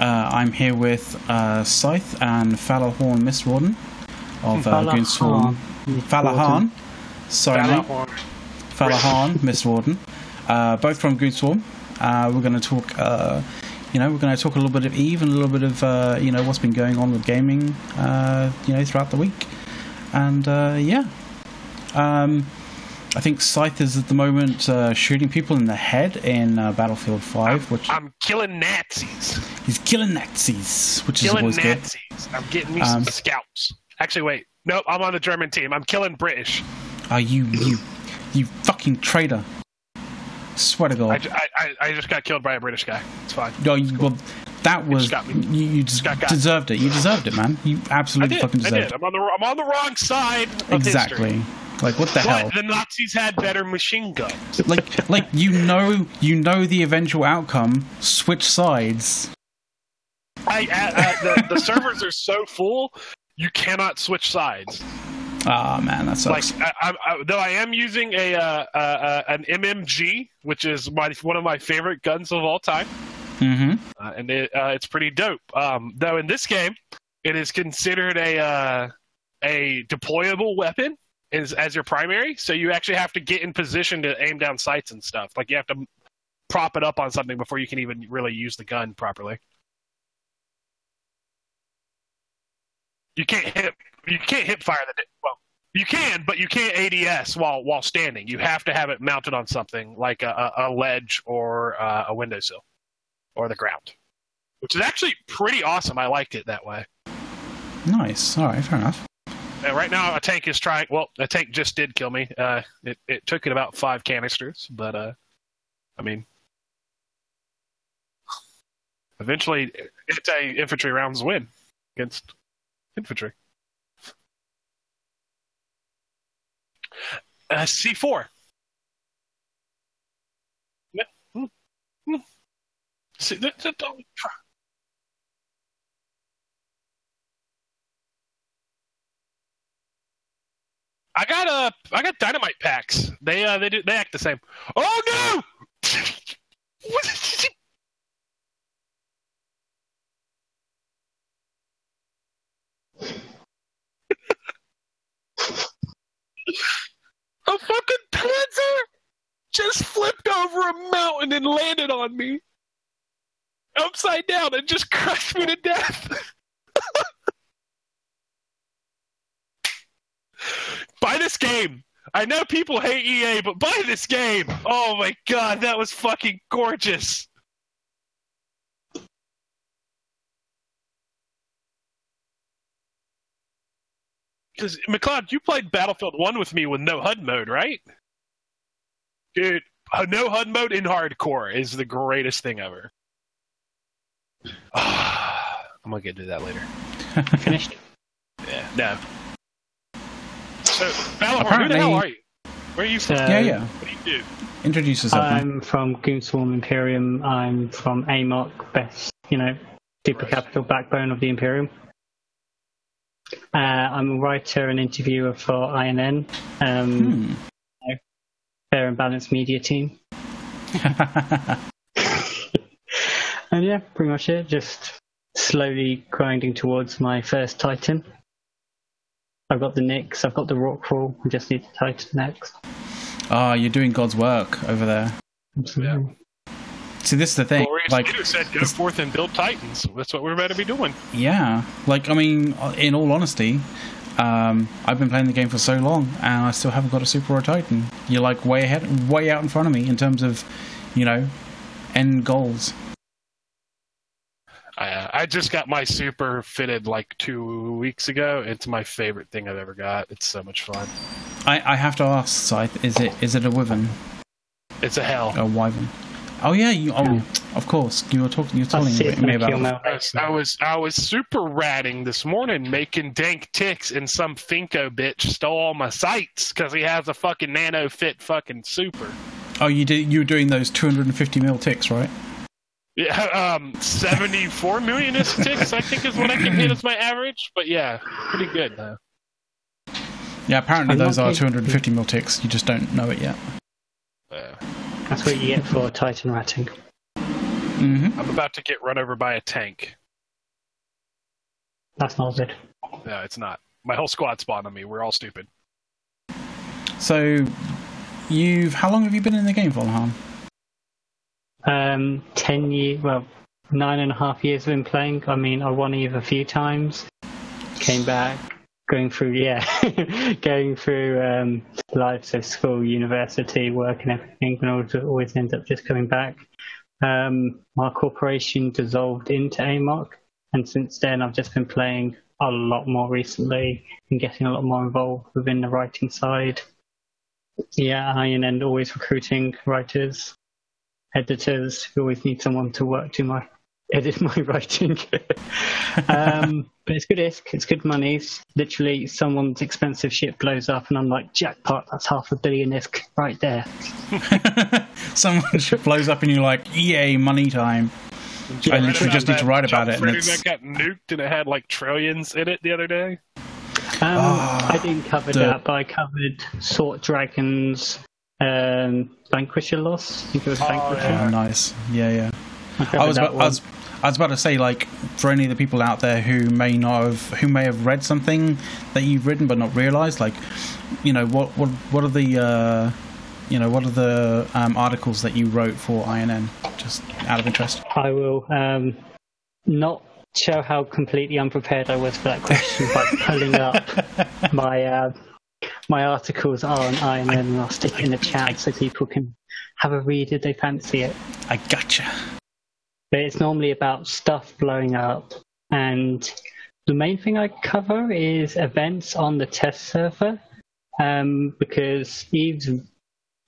Uh, I'm here with uh, Scythe and Falahorn Mist Warden of uh, Goonswarm. Falahan. Sorry, mate. Falahan Mist Warden. Uh, both from Goonswarm. Uh, we're going to talk. Uh, you know, we're going to talk a little bit of Eve and a little bit of uh, you know what's been going on with gaming. Uh, you know, throughout the week, and uh, yeah. Um, I think Scythe is at the moment uh, shooting people in the head in uh, Battlefield 5, which I'm killing Nazis. He's killing Nazis, which Killing is always good. I'm getting me Um, some scouts. Actually, wait. Nope, I'm on the German team. I'm killing British. Are you you you fucking traitor? Swear to I, God. I, I, I just got killed by a British guy. It's fine. No, you, well, that was me. you, you just deserved it. You deserved it, man. You absolutely did. fucking I deserved did. I'm on the I'm on the wrong side. Exactly. history. Like what the hell? The Nazis had better machine guns. Like like you know you know the eventual outcome. Switch sides. I, I, I, the, the servers are so full, you cannot switch sides. Oh man, that Like. I, I, I, though I am using a uh, uh, uh, an MMG, which is my one of my favorite guns of all time, mm-hmm. uh, and it, uh, it's pretty dope. Um, though in this game, it is considered a uh, a deployable weapon as as your primary, so you actually have to get in position to aim down sights and stuff. Like you have to prop it up on something before you can even really use the gun properly. You can't hit you can't hip fire the well you can but you can't ADS while while standing. You have to have it mounted on something like a, a a ledge or uh, a windowsill or the ground, which is actually pretty awesome. I liked it that way. Nice. All right, fair enough. And right now, a tank is trying. Well, a tank just did kill me. Uh, it it took it about five canisters, but uh, I mean, eventually, anti-infantry rounds win against infantry. Uh, C four. Yeah. Hmm. Hmm. See, th- th- don't I got uh, I got dynamite packs. They uh, they do they act the same. Oh no! what is it? A fucking panzer just flipped over a mountain and landed on me upside down and just crushed me to death. buy this game. I know people hate EA, but buy this game. Oh my god, that was fucking gorgeous. Because McLeod, you played Battlefield One with me with no HUD mode, right? Dude, uh, no HUD mode in hardcore is the greatest thing ever. I'm gonna get to that later. Finished. Yeah, no. So, Balahorn, who the Apparently- hell are you? Where are you from? So, yeah, yeah. What do you do? Introduce yourself. I'm from Goonswarm Imperium. I'm from AMOC, best, you know, super capital backbone of the Imperium. Uh, I'm a writer and interviewer for INN, um, Hmm. Fair and Balanced Media Team. And yeah, pretty much it. Just slowly grinding towards my first Titan. I've got the Nyx, I've got the Rorqual, I just need the Titan next. Ah, you're doing God's work over there. Absolutely. See, this is the thing. Glorious Like, leader said, "Go forth and build titans." That's what we're about to be doing. yeah, like I mean, in all honesty, um, I've been playing the game for so long, and I still haven't got a Super or a Titan. You're like way ahead, way out in front of me in terms of, you know, end goals. I, I just got my super fitted like two weeks ago. It's my favorite thing I've ever got. It's so much fun. I, I have to ask, Scythe, is it is it a wyvern, It's a hell. a wyvern? Oh yeah, you. Oh, of course, you were talking. You were I'll telling me, I about. Mel. I was, I was I was super ratting this morning, making dank ticks, and some Finko bitch stole all my sites because he has a fucking nano fit fucking super. Oh, you did. You were doing those 250 mil ticks, right? Yeah, um, seventy-four million is ticks. I think is what I can hit as my average. But yeah, pretty good though. Yeah, apparently I'm those are 250 mil ticks. You just don't know it yet. Uh, That's what you get for Titan ratting. Mm-hmm. I'm about to get run over by a tank. That's not good. No, it's not. My whole squad spawned on me. We're all stupid. So, you've how long have you been in the game for, Han? Um, ten years. Well, nine and a half years I've been playing. I mean, I won Eve a few times. Came back, going through yeah, going through um, life, so school, university, work, and everything, and always, end up just coming back. Um, my corporation dissolved into AMOC, and since then I've just been playing a lot more recently and getting a lot more involved within the writing side. Yeah, I and always recruiting writers, editors. We always need someone to work to my edit my writing. um, but it's good isk, it's good money. It's literally, someone's expensive ship blows up, and I'm like, jackpot, that's half a billion isk right there. Someone ship blows up, and you're like, yay, money time. I literally just need to write about it. And it's, that got nuked and it had like trillions in it the other day. Um, Ah, I didn't cover the- that, but I covered Sword Dragons, um, Vanquisher Loss. I think it was Oh, Vanquisher. oh, nice. Yeah, yeah. I, I was, about, I was I was about to say like for any of the people out there who may not have who may have read something that you've written but not realized like you know what what what are the uh, you know what are the um, articles that you wrote for INN just out of interest. I will um, not show how completely unprepared I was for that question by pulling up my uh, my articles on INN, and I'll stick it in the chat so people can have a read if they fancy it. I gotcha But it's normally about stuff blowing up, and the main thing I cover is events on the test server, um, because Eve's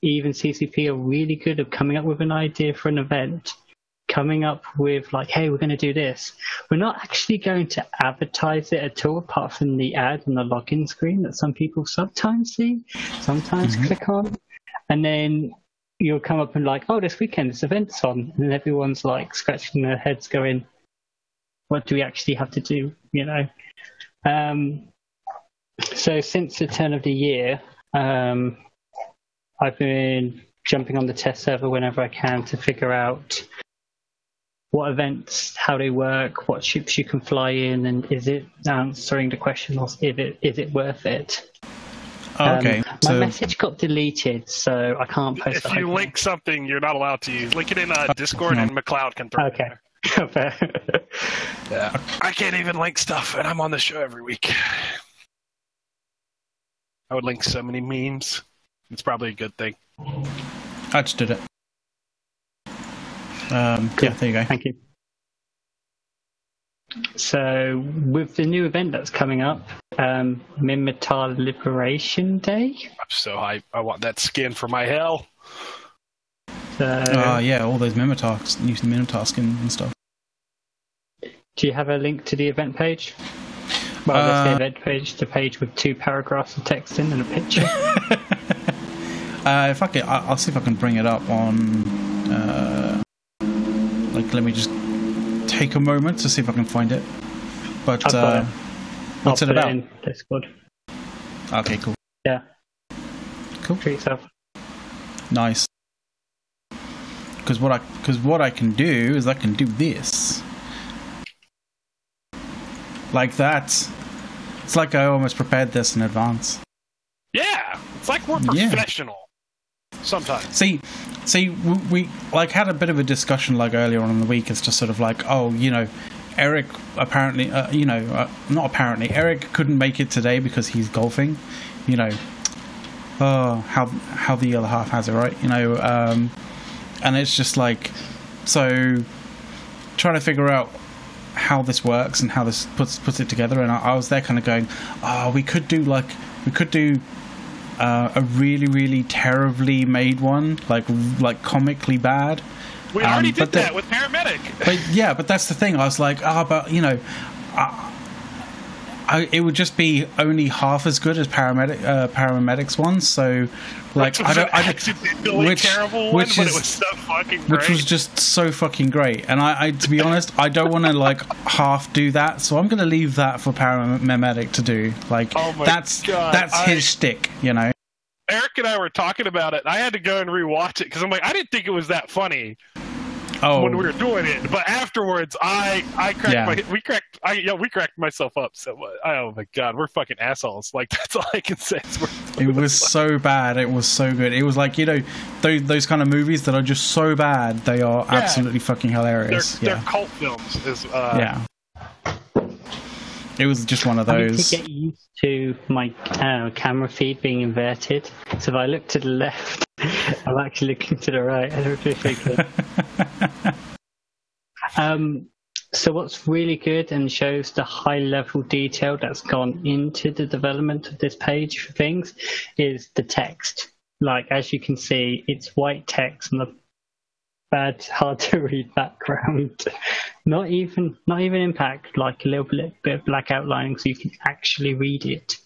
Eve and CCP are really good at coming up with an idea for an event, coming up with like, hey, we're going to do this. We're not actually going to advertise it at all, apart from the ad and the login screen that some people sometimes see, sometimes Mhm. click on, and then you'll come up and like, oh, this weekend this event's on, and everyone's like scratching their heads, going, what do we actually have to do? You know. Um, so since the turn of the year, um, I've been jumping on the test server whenever I can to figure out what events, how they work, what ships you can fly in, and is it answering the question is it is it worth it? Oh, okay Um, my message got deleted, so I can't post If that. you link something, you're not allowed to use. Link it in uh, Discord, and McLeod can throw it Okay. in Yeah. I can't even link stuff, and I'm on the show every week. I would link so many memes. It's probably a good thing. I just did it um, yeah there you go Thank you. So, with the new event that's coming up, um, Minmatar Liberation Day. I'm so hype. I want that skin for my hell. So, oh yeah all those Minmatar new Minmatar skin and stuff do you have a link to the event page? Well, that's the Uh, event page, the page with two paragraphs of text in and a picture. Uh, if I can, I- I'll see if I can bring it up on. Uh, like, let me just take a moment to see if I can find it. But I've got uh, it. what's I'll it put about? in Discord. Okay, cool, Yeah, cool, treat yourself. nice. Because what I because what I can do is I can do this, like that. It's like I almost prepared this in advance. Yeah, it's like we're professional. Yeah. professional. Sometimes. See, see, we, we like had a bit of a discussion like earlier on in the week. It's just sort of like, oh, you know, Eric apparently, uh, you know, uh, not apparently, Eric couldn't make it today because he's golfing. You know, oh, how how the other half has it, right? You know, um, and it's just like, so trying to figure out how this works and how this puts puts it together. And I, I was there, kind of going, oh, we could do like we could do uh, a really, really terribly made one, like like comically bad. We Um, already but did the- that with Paramedic. But yeah, but that's the thing. I was like, ah, but you know, I, I, it would just be only half as good as paramedic uh, paramedics one. So, like, Which I don't, I don't which- terrible one, which but is- it was so fucking great. which was just so fucking great. And I, I to be honest, I don't want to like half do that. So I'm going to leave that for paramedic to do. Like, Oh that's God, that's I- his shtick, you know. Eric and I were talking about it. I had to go and rewatch it because I'm like, I didn't think it was that funny. Oh. when we were doing it. But afterwards, I I cracked Yeah. my we cracked I yeah we cracked myself up. So uh, oh my god, we're fucking assholes. Like that's all I can say. It was so bad. It was so good. It was like you know those those kind of movies that are just so bad they are Yeah. absolutely fucking they're, hilarious. they're cult films. Is uh, yeah. It was just one of I need those. to get used to my uh, camera feed being inverted. So if I look to the left, I'm actually looking to the right. I don't know if I can. Um, so what's really good and shows the high level detail that's gone into the development of this page for things is the text. Like as you can see, it's white text on the bad, hard to read background. not even, not even impact, like a little bit, bit of black outlining, so you can actually read it.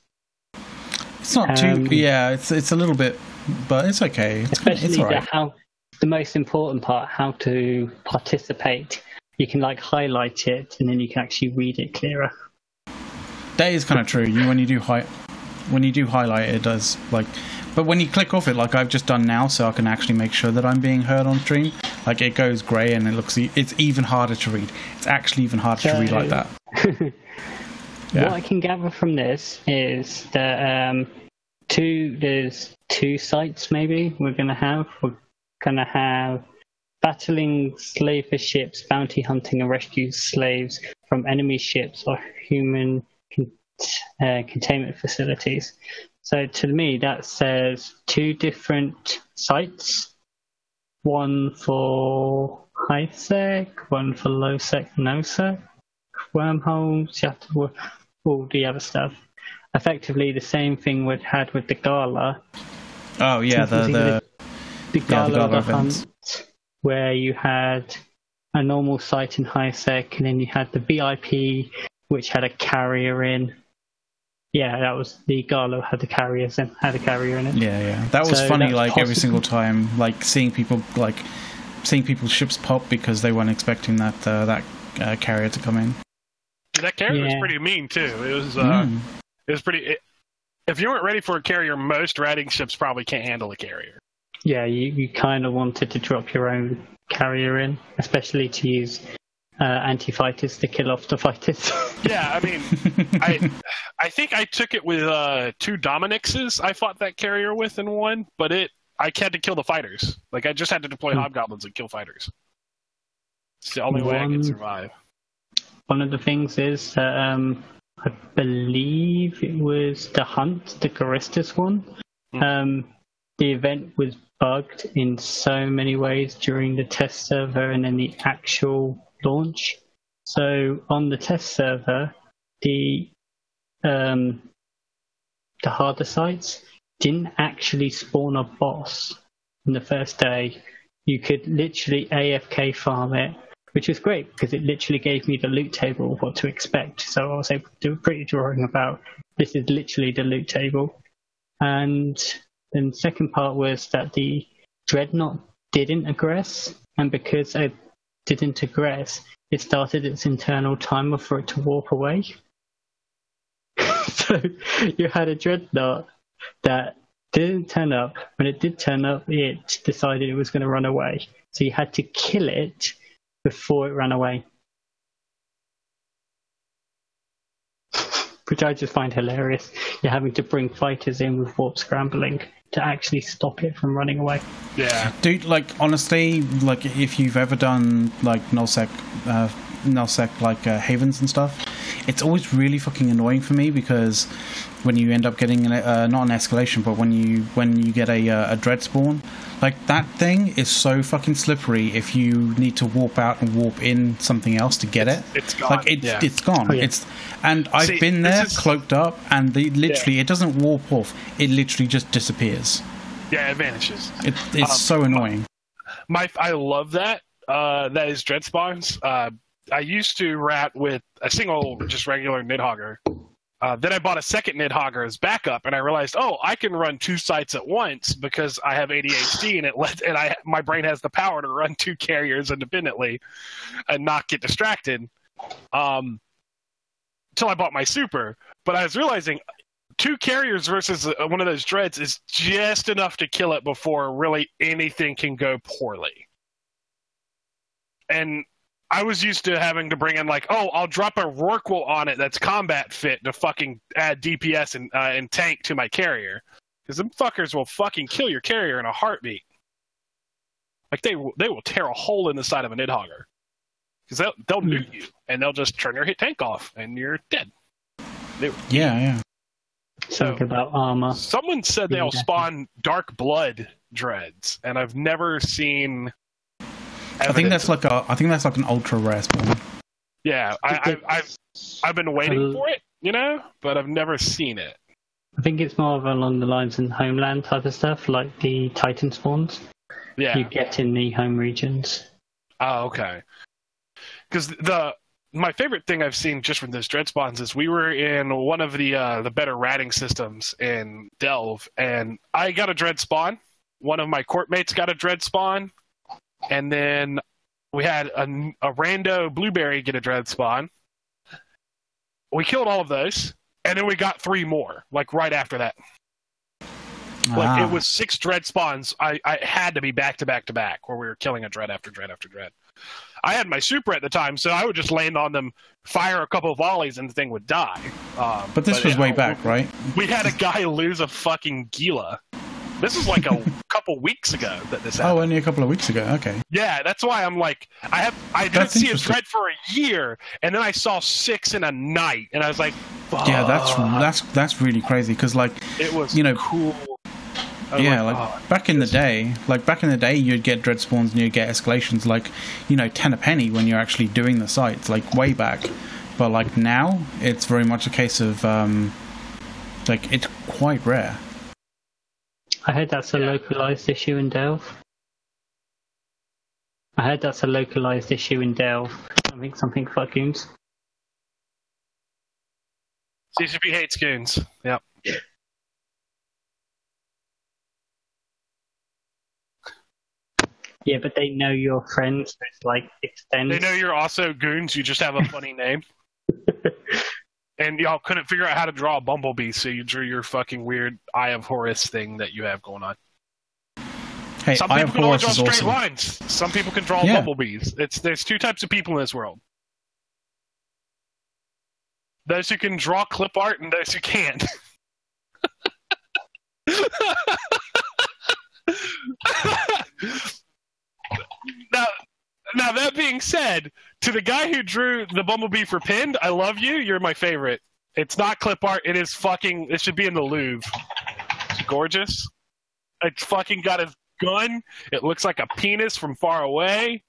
It's not too. Um, yeah, it's it's a little bit, but it's okay. It's, Especially it's the how, the most important part, how to participate. You can like highlight it, and then you can actually read it clearer. That is kind of true. You when you do high, when you do highlight, it does like. But when you click off it, like I've just done now, so I can actually make sure that I'm being heard on stream. Like it goes grey and it looks. e- It's even harder to read. It's actually even harder to read like that. Yeah. What I can gather from this is that um, two there's two sites maybe we're gonna have. We're gonna have battling slaver ships, bounty hunting and rescue slaves from enemy ships or human con- uh, containment facilities. So to me, that says two different sites. One for high sec, one for low sec, no sec wormholes, you have to wo- all the other stuff. Effectively, the same thing we had with the gala. Oh yeah, the the the the gala, Gala the events. hunt, where you had a normal site in high sec, and then you had the VIP, which had a carrier in. Yeah, that was the gala had the carriers in, had a carrier in it. yeah yeah. That was So funny. that's Like every single time, like seeing people like seeing people's ships pop because they weren't expecting that uh, that uh, carrier to come in. that carrier was pretty mean too. It was uh, Mm. it was pretty. It, if you weren't ready for a carrier, most riding ships probably can't handle a carrier. Yeah, you, you kind of wanted to drop your own carrier in, especially to use uh, anti-fighters to kill off the fighters. Yeah, I mean, I I think I took it with uh, two Dominixes. I fought that carrier with in one, but it I had to kill the fighters. Like I just had to deploy Hmm. hobgoblins and kill fighters. It's the only way I One- could survive. One of the things is that um, I believe it was the hunt, the Charistus one. Mm. Um, the event was bugged in so many ways during the test server and then the actual launch. So on the test server, the um, the harder sites didn't actually spawn a boss on the first day. You could literally AFK farm it which was great because it literally gave me the loot table of what to expect. So I was able to do a pretty drawing about this is literally the loot table. And then the second part was that the dreadnought didn't aggress, and because it didn't aggress, it started its internal timer for it to warp away. so you had a dreadnought that didn't turn up. When it did turn up, it decided it was going to run away. So you had to kill it before it ran away. Which I just find hilarious. You're having to bring fighters in with warp scrambling to actually stop it from running away. Yeah, Dude, like honestly, like if you've ever done like nullsec, uh, nullsec like uh, havens and stuff, it's always really fucking annoying for me because when you end up getting an, uh, not an escalation, but when you when you get a uh, a dread spawn, like that thing is so fucking slippery. If you need to warp out and warp in something else to get it, it's gone. like it's yeah. it's gone. Oh, yeah. It's and I've See, been this there is- cloaked up, and they literally it doesn't warp off. It literally just disappears. yeah, it vanishes. It, it's Um, so annoying. My I love that. Uh, that is dread spawns. Uh, I used to rat with a single, just regular Nidhoggur. Uh, then I bought a second Nidhoggur as backup, and I realized, oh, I can run two sites at once because I have ADHD, and it let and I my brain has the power to run two carriers independently, and not get distracted. Um, until I bought my super, but I was realizing two carriers versus uh, one of those dreads is just enough to kill it before really anything can go poorly. and I was used to having to bring in like, oh, I'll drop a Rorqual on it that's combat fit to fucking add DPS and uh, and tank to my carrier, because them fuckers will fucking kill your carrier in a heartbeat. Like they they will tear a hole in the side of a Nidhoggur, because they'll they'll hmm. nuke you and they'll just turn your hit tank off and you're dead. They, Yeah, yeah. Something about armor. Someone said they'll spawn dark blood dreads, and I've never seen. I think that's like a. I think that's like an ultra rare spawn. Yeah, I, I, I've I've been waiting Uh, for it, you know, but I've never seen it. I think it's more of along the lines of homeland type of stuff, like the Titan spawns Yeah. you get in the home regions. Oh, okay. Because the my favorite thing I've seen just from those dread spawns is we were in one of the uh, the better ratting systems in Delve, and I got a dread spawn. One of my court mates got a dread spawn, and then we had a, a rando blueberry get a dread spawn. We killed all of those, and then we got three more, like right after that. Like Ah. it was six dread spawns. I, I had to be back to back to back where we were killing a dread after dread after dread. I had my super at the time, so I would just land on them, fire a couple volleys, and the thing would die. Um, But this was yeah, way back, right? We had a guy lose a fucking Gila. This is like a couple weeks ago that this happened. Oh, only a couple of weeks ago. Okay. Yeah, that's why I'm like, I have, I didn't That's see a dread for a year, and then I saw six in a night, and I was like, Yeah, that's that's that's really crazy because like it was, you know, cool. Was yeah, like "Oh, back in the day, like back in the day, you'd get dread spawns and you'd get escalations like, you know, ten a penny when you're actually doing the sites, like way back. But like now, it's very much a case of, um, like it's quite rare. I heard that's a Yeah. localized issue in Delve. I heard that's a localized issue in Delve. Something, something fucking. CCP hates goons. Yep. Yeah, but they know you're friends, so it's like extends. They know you're also goons. You just have a funny name. and y'all couldn't figure out how to draw a bumblebee, so you drew your fucking weird Eye of Horus thing that you have going on. Hey, Some Eye people of can only draw straight awesome. lines. Some people can draw Yeah. bumblebees. It's there's two types of people in this world. Those who can draw clip art and those who can't. now, now that being said, to the guy who drew the bumblebee for pinned, I love you. You're my favorite. It's not clip art. It is fucking. It should be in the Louvre. It's gorgeous. It's fucking got his gun. It looks like a penis from far away.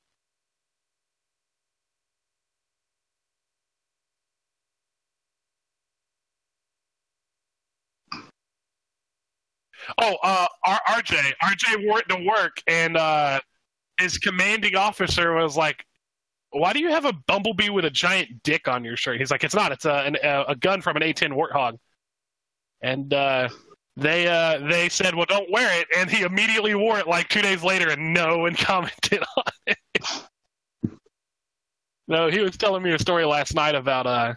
Oh, uh, R- RJ, RJ wore it to work, and uh, his commanding officer was like, "Why do you have a bumblebee with a giant dick on your shirt?" He's like, "It's not. It's a an, a, a gun from an A10 Warthog." And uh, they uh, they said, "Well, don't wear it," and he immediately wore it like two days later, and no one commented on it. no, he was telling me a story last night about uh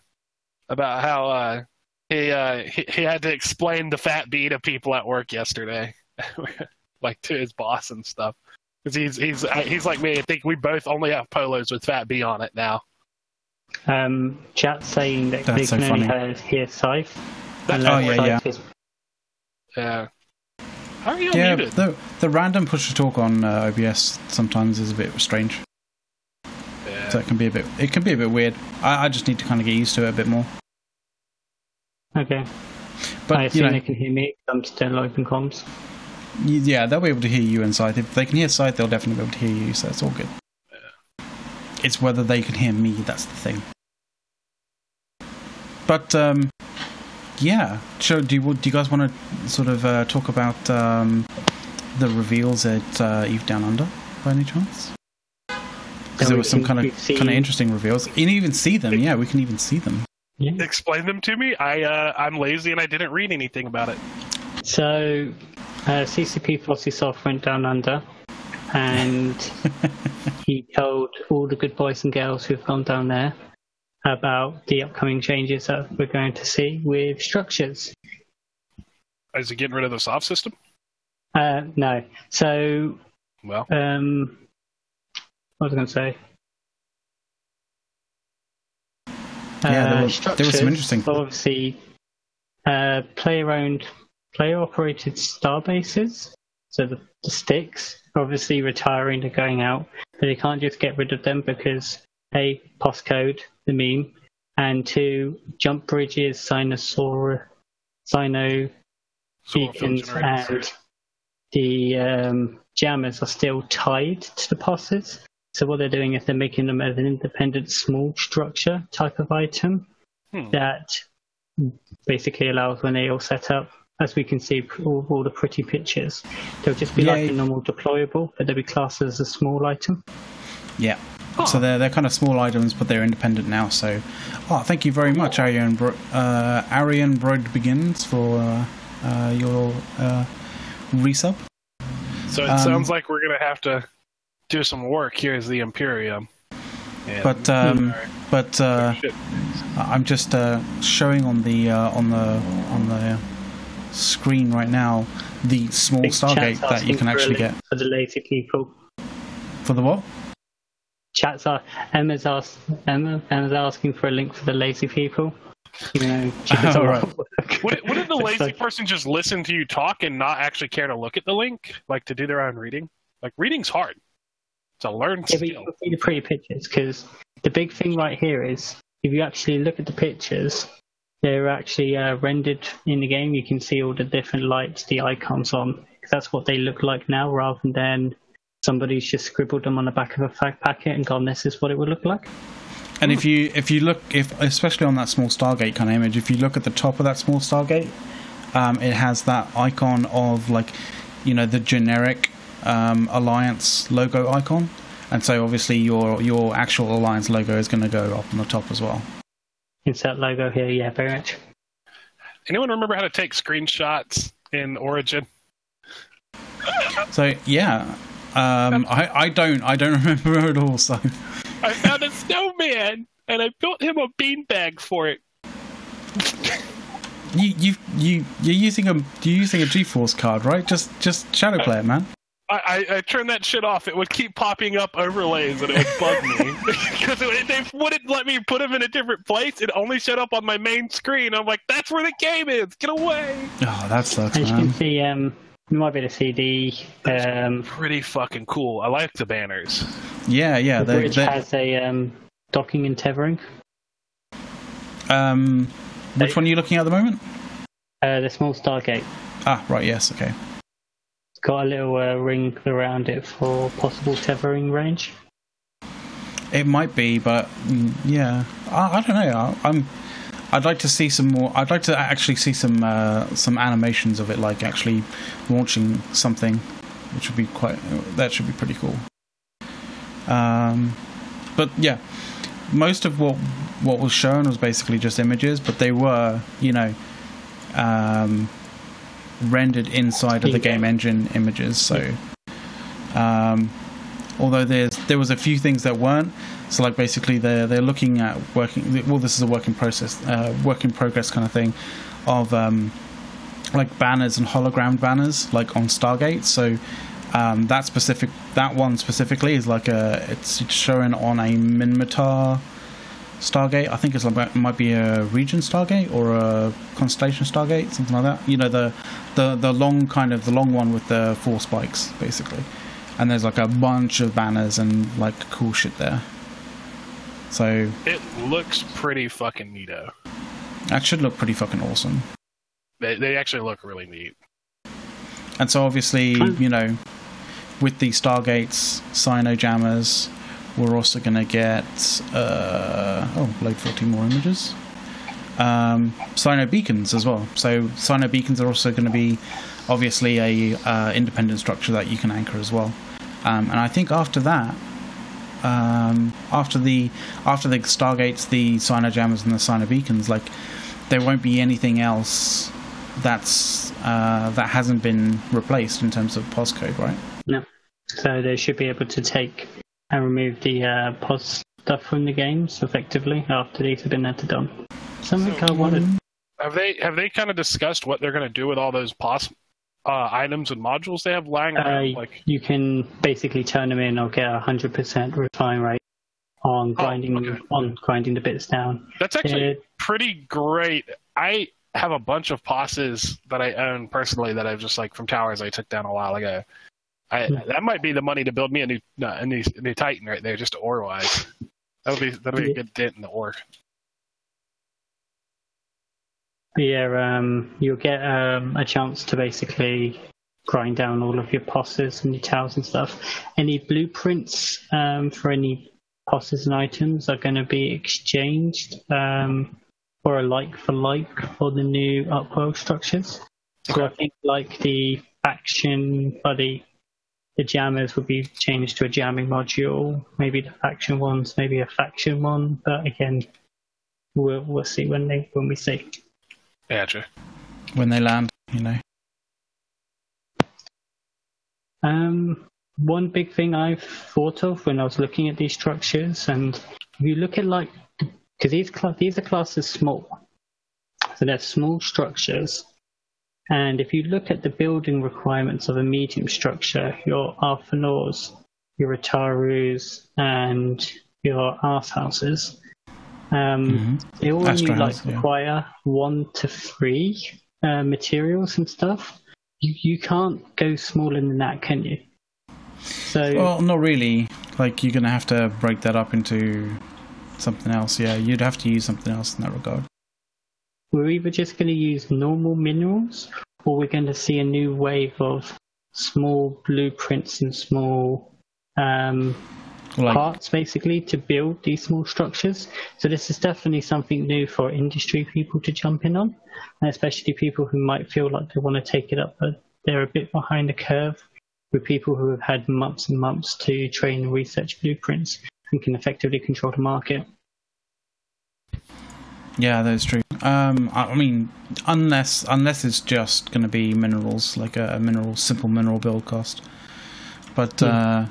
about how uh he uh he, he had to explain the fat bee to people at work yesterday, like to his boss and stuff. Because he's he's uh, he's like me. I think we both only have polos with fat B on it now. Um, chat saying that That's they so can only funny. hear, hear Scythe. That's- Oh, unless yeah, is- Yeah. How are you Yeah, muted? the the random push to talk on uh, OBS sometimes is a bit strange. Yeah. So it can be a bit it can be a bit weird. I, I just need to kind of get used to it a bit more. Okay. But I you assume know, they can hear me. I'm still open comms. Y- yeah, they'll be able to hear you and Scythe. If they can hear Scythe, they'll definitely be able to hear you. So it's all good. It's whether they can hear me that's the thing. But um, yeah, sure. Do you do you guys want to sort of uh, talk about um, the reveals at uh, Eve Down Under by any chance? Because there were some kind of see- kind of interesting reveals. You can even see them. Yeah, we can even see them. Yeah. Explain them to me. I uh, I'm lazy and I didn't read anything about it. So, uh, CCP Flossisoft went down under and he told all the good boys and girls who've gone down there about the upcoming changes that we're going to see with structures. Is he getting rid of the sov system? Uh, no. So, well, um, what was I going to say? Yeah, there, uh, were, there some interesting. Obviously, uh, player-owned player-operated star bases. So the, the sticks, obviously retiring and going out, but you can't just get rid of them because a postcode, the meme, and two jump bridges, cynosural, Cyno beacons, and the um, jammers are still tied to the posses. So what they're doing is they're making them as an independent small structure type of item hmm. that basically allows when they all set up, as we can see all, all the pretty pictures, they'll just be like a normal deployable, but they'll be classed as a small item. Yeah. Oh. So they're they're kind of small items, but they're independent now. So, oh, thank you very much, Arian. Bro- uh, Arian Broad begins for uh, uh, your uh, resub. So it um, sounds like we're gonna have to do some work here as the Imperium. And but um, but uh, I'm just uh, showing on the uh, on the on the screen right now the small Stargate that you can actually get for the lazy people. For the what? Chats are Emma's asked Emma Emma's asking for a link for the lazy people. You know, oh, right. would, wouldn't the lazy like, person just listen to you talk and not actually care to look at the link, like to do their own reading? Like reading's hard. It's a learned yeah, skill. But you see the pretty pictures because the big thing right here is if you actually look at the pictures, they're actually uh, rendered in the game. You can see all the different lights, the icons on. That's what they look like now, rather than somebody's just scribbled them on the back of a fact packet and gone, "This is what it would look like." And if you if you look if especially on that small Stargate kind of image, if you look at the top of that small Stargate, um, it has that icon of like, you know, the generic um, Alliance logo icon, and so obviously your your actual Alliance logo is going to go up on the top as well. Insert logo here, yeah, very much. Anyone remember how to take screenshots in Origin? so yeah, um, I I don't I don't remember at all. So I found a snowman and I built him a beanbag for it. you you you you're using a you're using a GeForce card, right? Just just ShadowPlay it, man. I, I, I, turned that shit off. It would keep popping up overlays and it would bug me because they wouldn't let me put them in a different place. It only showed up on my main screen. I'm like, that's where the game is. Get away. Oh, that's that sucks, As man. you can see, um, you might be the CD. Um, pretty fucking cool. I like the banners. Yeah, yeah. The bridge has a um, docking and tethering. Um, which one are you looking at at the moment? Uh, the small Stargate. Ah, right. Yes. Okay got a little uh, ring around it for possible tethering range. It might be, but mm, yeah, I, I don't know. I, am I'd like to see some more. I'd like to actually see some uh, some animations of it, like actually launching something, which would be quite. That should be pretty cool. Um, but yeah, most of what what was shown was basically just images, but they were, you know, um, rendered inside of the game engine images. So, um, although there's there was a few things that weren't. So, like basically, they're they're looking at working. Well, this is a work in process, uh, work in progress kind of thing, of um, like banners and hologram banners, like on Stargate. So. Um, that specific, that one specifically is like a, it's showing on a Minmatar Stargate. I think it's like, it might be a region Stargate or a constellation Stargate, something like that. You know the the the long kind of the long one with the four spikes, basically. And there's like a bunch of banners and like cool shit there. So it looks pretty fucking neato. That should look pretty fucking awesome. They they actually look really neat. And so obviously, hmm. you know, with the Stargates, Cyno jammers, we're also going to get uh, oh, load 14 more images. Um, Cyno beacons as well. So Cyno beacons are also going to be obviously a uh, independent structure that you can anchor as well. Um, and I think after that, um, after the after the Stargates, the Cyno jammers, and the Cyno beacons, like there won't be anything else that's uh, that hasn't been replaced in terms of postcode, right? No. So they should be able to take and remove the uh, pos stuff from the games effectively after these have been added on. Something so, I wanted. Have they have they kind of discussed what they're going to do with all those pos uh, items and modules they have lying around? Uh, like you can basically turn them in or get a hundred percent refine rate. on grinding oh, okay. on grinding the bits down. That's actually it, pretty great. I have a bunch of bosses that I own personally that I've just like from towers I took down a while ago. I, hmm. that might be the money to build me a new a new, a new Titan right there, just ore wise. That'll be that'll be a good dent in the ore. Yeah, um, you'll get um, a chance to basically grind down all of your posses and your towers and stuff. Any blueprints um, for any posses and items are going to be exchanged um, for a like for like for the new Upwell structures. So I think like the faction, buddy, the jammers would be changed to a jamming module. Maybe the faction ones, maybe a faction one. But again, we'll we'll see when they when we see. Gotcha. When they land, you know. Um, one big thing I've thought of when I was looking at these structures, and if you look at like, because these cl- these are classes small, so they're small structures, and if you look at the building requirements of a medium structure, your Athanors, your Raitarus, and your Astrahuses, um, mm-hmm. they all only like yeah. require one to three uh, materials and stuff. You you can't go smaller than that, can you? So well, not really. Like you're gonna have to break that up into something else. Yeah, you'd have to use something else in that regard we're either just going to use normal minerals or we're going to see a new wave of small blueprints and small um, like, parts basically to build these small structures. So this is definitely something new for industry people to jump in on, and especially people who might feel like they want to take it up, but they're a bit behind the curve with people who have had months and months to train and research blueprints and can effectively control the market. Yeah, that's true. Um, I mean, unless unless it's just going to be minerals, like a, a, mineral simple mineral build cost. But uh,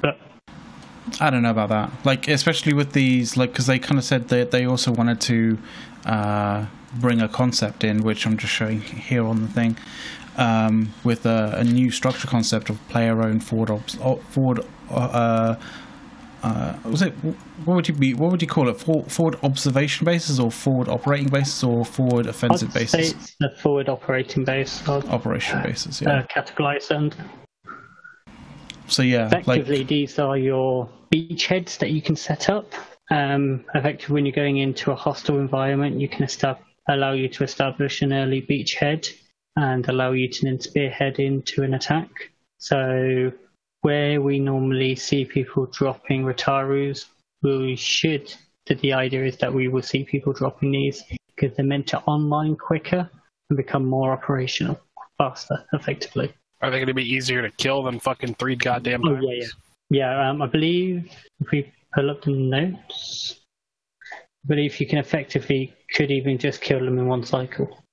I don't know about that. Like, especially with these, like, because they kind of said that they also wanted to uh, bring a concept in, which I'm just showing here on the thing, um, with a, a, new structure concept of player-owned forward, op- forward uh, uh, was it what would you be what would you call it? For, forward observation bases or forward operating bases or forward offensive I'd bases it's the forward operating base operation uh, bases yeah. Uh, categorize them so yeah effectively like, these are your beachheads that you can set up. Um, effectively when you're going into a hostile environment you can estab- allow you to establish an early beachhead and allow you to then spearhead into an attack. So where we normally see people dropping Raitarus, we should. The idea is that we will see people dropping these because they're meant to online quicker and become more operational faster, effectively. Are they going to be easier to kill than fucking three goddamn times? Oh, yeah, yeah. Yeah, um, I believe if we pull up the notes, I believe you can effectively could even just kill them in one cycle.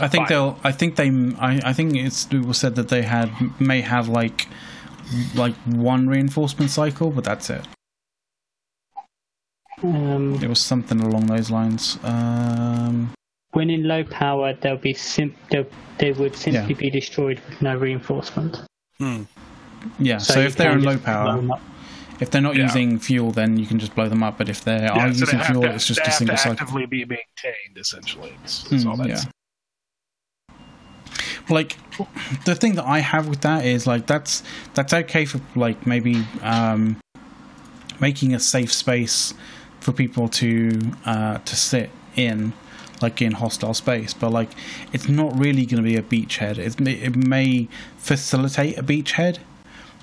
I think Fine. they'll. I think they. I, I think it's. It was said that they had may have like like one reinforcement cycle, but that's it. Um, it was something along those lines. Um, when in low power, they'll be sim- they'll, they would simply yeah. be destroyed with no reinforcement. Hmm. Yeah, so, so if they're in low power, if they're not yeah. using fuel, then you can just blow them up. But if they yeah, are so using fuel, to, it's just a single cycle. actively be maintained, essentially. It's, it's mm, yeah like the thing that I have with that is like that's that's okay for like maybe um, making a safe space for people to uh, to sit in like in hostile space. But like it's not really going to be a beachhead. It, it may facilitate a beachhead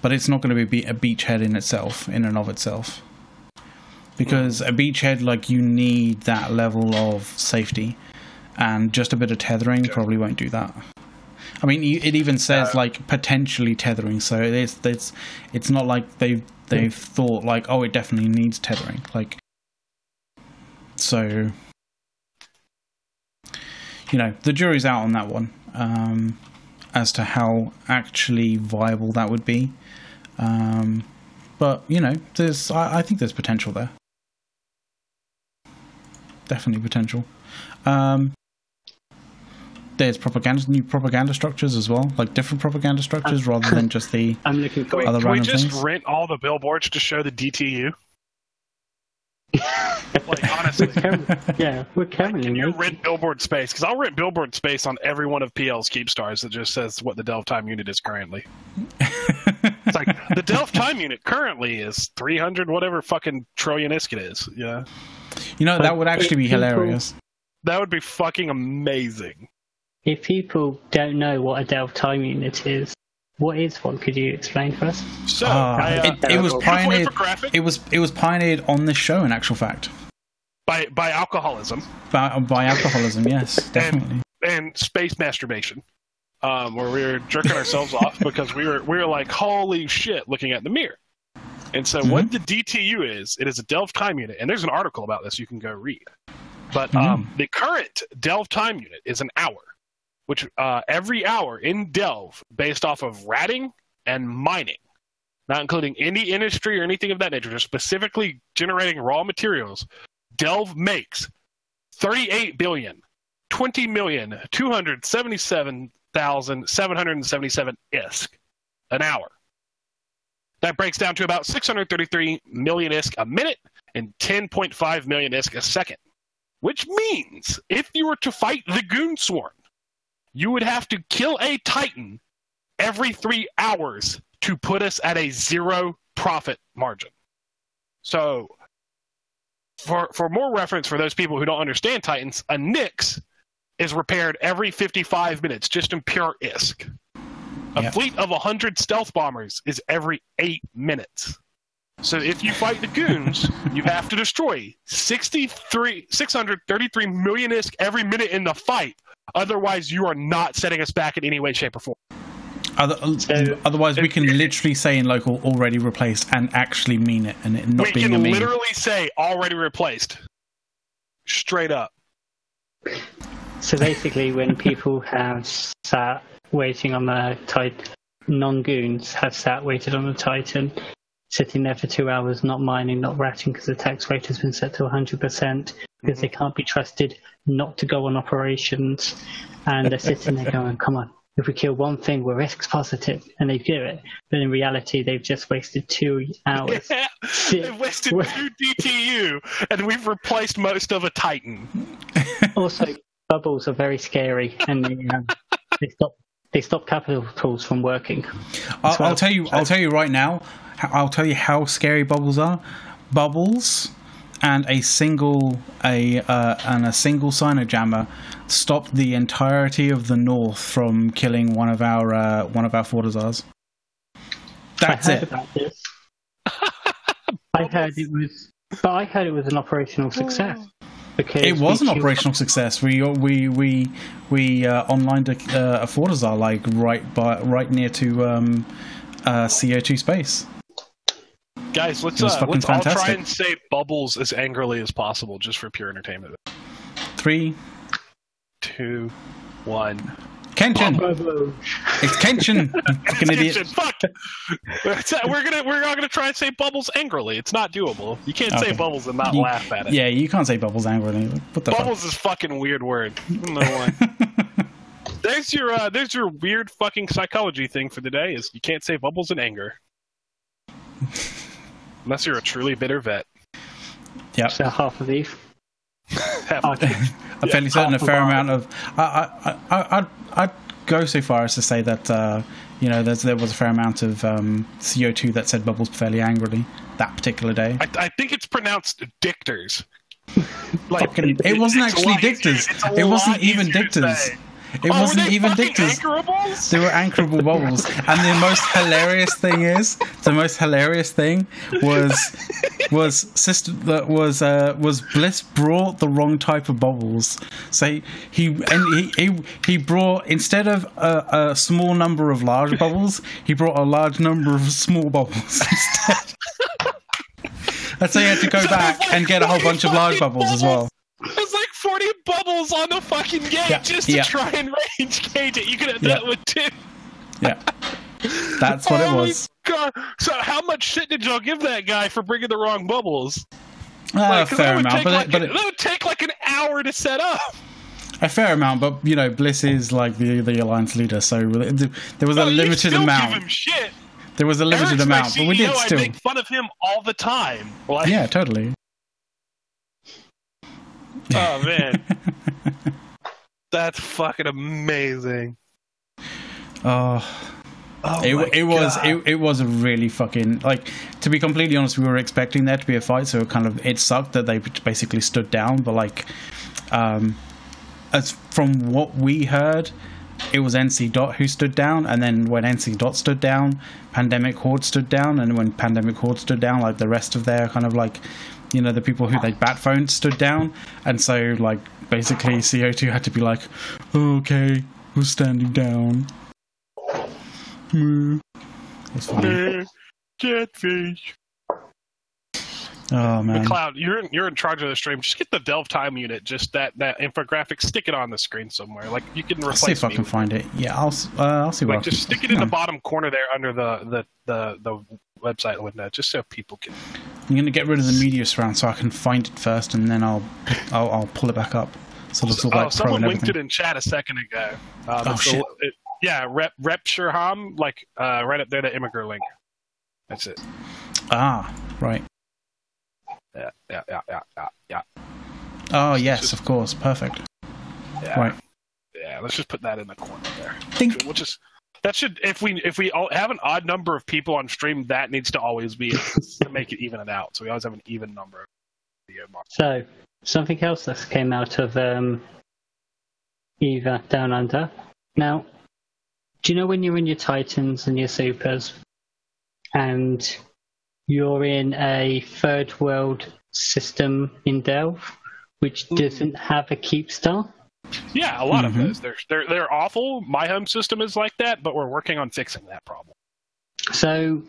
but it's not going to be a beachhead in itself in and of itself. Because a beachhead like you need that level of safety and just a bit of tethering probably won't do that I mean, it even says like potentially tethering, so it's it's it's not like they've they've thought like, oh, it definitely needs tethering. Like, so you know, the jury's out on that one um, as to how actually viable that would be. Um, but you know, there's I, I think there's potential there. Definitely potential. Um, there's propaganda, new propaganda structures as well, like different propaganda structures uh, rather than just the I'm looking for other Can we just things. rent all the billboards to show the DTU? like honestly, yeah, we're currently you rent billboard space because I'll rent billboard space on every one of PL's keep stars that just says what the Delve time unit is currently. it's like the Delve time unit currently is three hundred whatever fucking trillion isk it is. Yeah, you know that would actually be hilarious. That would be fucking amazing. If people don't know what a Delve time unit is, what is one? Could you explain for us? So uh, I, uh, it, it was pioneered. It was it was pioneered on this show. In actual fact, by by alcoholism. By, by alcoholism, yes, definitely. And, and space masturbation, um, where we were jerking ourselves off because we were we were like, holy shit, looking at the mirror. And so, mm-hmm. what the DTU is, it is a Delve time unit, and there's an article about this you can go read. But um, mm-hmm. the current Delve time unit is an hour which uh, every hour in Delve, based off of ratting and mining, not including any industry or anything of that nature, just specifically generating raw materials, Delve makes 38 billion, 20 million, 277,777 ISK an hour. That breaks down to about 633 million ISK a minute and 10.5 million ISK a second. Which means if you were to fight the Goon Swarm, you would have to kill a Titan every three hours to put us at a zero profit margin. So, for for more reference for those people who don't understand Titans, a Nyx is repaired every 55 minutes, just in pure ISK. A fleet of 100 stealth bombers is every eight minutes. So if you fight the goons, you have to destroy 63, 633 million ISK every minute in the fight Otherwise, you are not setting us back in any way, shape, or form. Other, so, otherwise, we can literally say in local already replaced and actually mean it, and it not we being a meme. We can literally say already replaced, straight up. So basically, when people have sat waiting on the Titan, non-goons have sat waited on the Titan, sitting there for two hours, not mining, not ratting because the tax rate has been set to 100%, because mm-hmm. they can't be trusted not to go on operations. And they're sitting there going, come on, if we kill one thing, we're risk positive, and they do it. But in reality, they've just wasted two hours. Yeah, they've wasted two DTU, and we've replaced most of a Titan. also, bubbles are very scary, and they, um, they stop they stop capital tools from working. I'll. I'll, tell you. I'll tell you right now. I'll tell you how scary bubbles are. Bubbles and a single a uh, and a single Cyno-Jammer stopped the entirety of the North from killing one of our uh, one of our Fortizars. That's I it. About this. I heard it was, but I heard it was an operational success. Because it was an operational success. We we we we uh, online a, uh, a Fortizar like right by right near to um, uh, CO2 space. Guys, let's uh, let's all try and say bubbles as angrily as possible, just for pure entertainment. Three, two, one. Kenshin. It's Kenshin. fucking idiot. Fuck. we're gonna we're not gonna try and say bubbles angrily. It's not doable. You can't okay. say bubbles and not you, laugh at it. Yeah, you can't say bubbles angrily. What the bubbles fuck? is fucking weird word. No one. there's your uh, there's your weird fucking psychology thing for the day. Is you can't say bubbles in anger. Unless you're a truly bitter vet. Yeah. So half of these. I'm fairly certain a fair amount of. I, I, I, I'd, I'd go so far as to say that, uh, you know, there was a fair amount of um, CO2 that said bubbles fairly angrily that particular day. I, I think it's pronounced dictors. like, Fucking, it, it wasn't actually dictors. It wasn't even dictors. It oh, wasn't even dictors. They were anchorable bubbles. And the most hilarious thing is, the most hilarious thing was was sister that was uh, was Bliss brought the wrong type of bubbles. So he he and he he, he brought instead of a, a small number of large bubbles, he brought a large number of small bubbles instead. That's so he had to go back and get a whole bunch of large bubbles as well. It's like 40 bubbles on the fucking gate yeah, just to yeah. try and range gauge it. You could have done yeah. with two. Yeah. That's what it was. God. So, how much shit did y'all give that guy for bringing the wrong bubbles? Uh, like, a fair amount, but, like it, but it, that would take like an hour to set up. A fair amount, but you know, Bliss is like the the alliance leader, so there was a oh, limited amount. There was a limited Eric's amount, but we did still. I make fun of him all the time. Like, yeah, totally. Oh man, that's fucking amazing. Oh. Oh it, it was it, it was a really fucking like to be completely honest we were expecting there to be a fight so it kind of it sucked that they basically stood down but like um as from what we heard it was NC Dot who stood down and then when NC Dot stood down Pandemic Horde stood down and when Pandemic Horde stood down like the rest of their kind of like you know the people who they bat phoned stood down and so like basically CO2 had to be like okay we're standing down Hmm. That's funny. Catfish. Oh man. McLeod, you're in, you're in charge of the stream. Just get the Delve time unit, just that that infographic, stick it on the screen somewhere. Like you can I'll see if I can find it. Yeah, I'll uh, I'll see what Like I can just stick it in the bottom corner there under the the the, the website window, just so people can. I'm gonna get rid of the media surround so I can find it first, and then I'll I'll, I'll pull it back up. So it looks all oh, like someone and linked it in chat a second ago. Um, Oh, a- shit. it- yeah, Rep Rep Sherham, like uh, right up there, the Imgur link. That's it. Ah, right. Yeah, yeah, yeah, yeah, yeah, yeah. Oh yes, of course. Perfect. yeah. Right. Yeah, let's just put that in the corner there. Think. We'll just that should if we if we all have an odd number of people on stream, that needs to always be to make it even it out. So we always have an even number of. So, something else that came out of um, Eve Down Under. Now, do you know when you're in your Titans and your Supers and you're in a third world system in Delve which doesn't have a keep star? Yeah, a lot Mhm. of those. They're they're they're awful. My home system is like that, but we're working on fixing that problem. So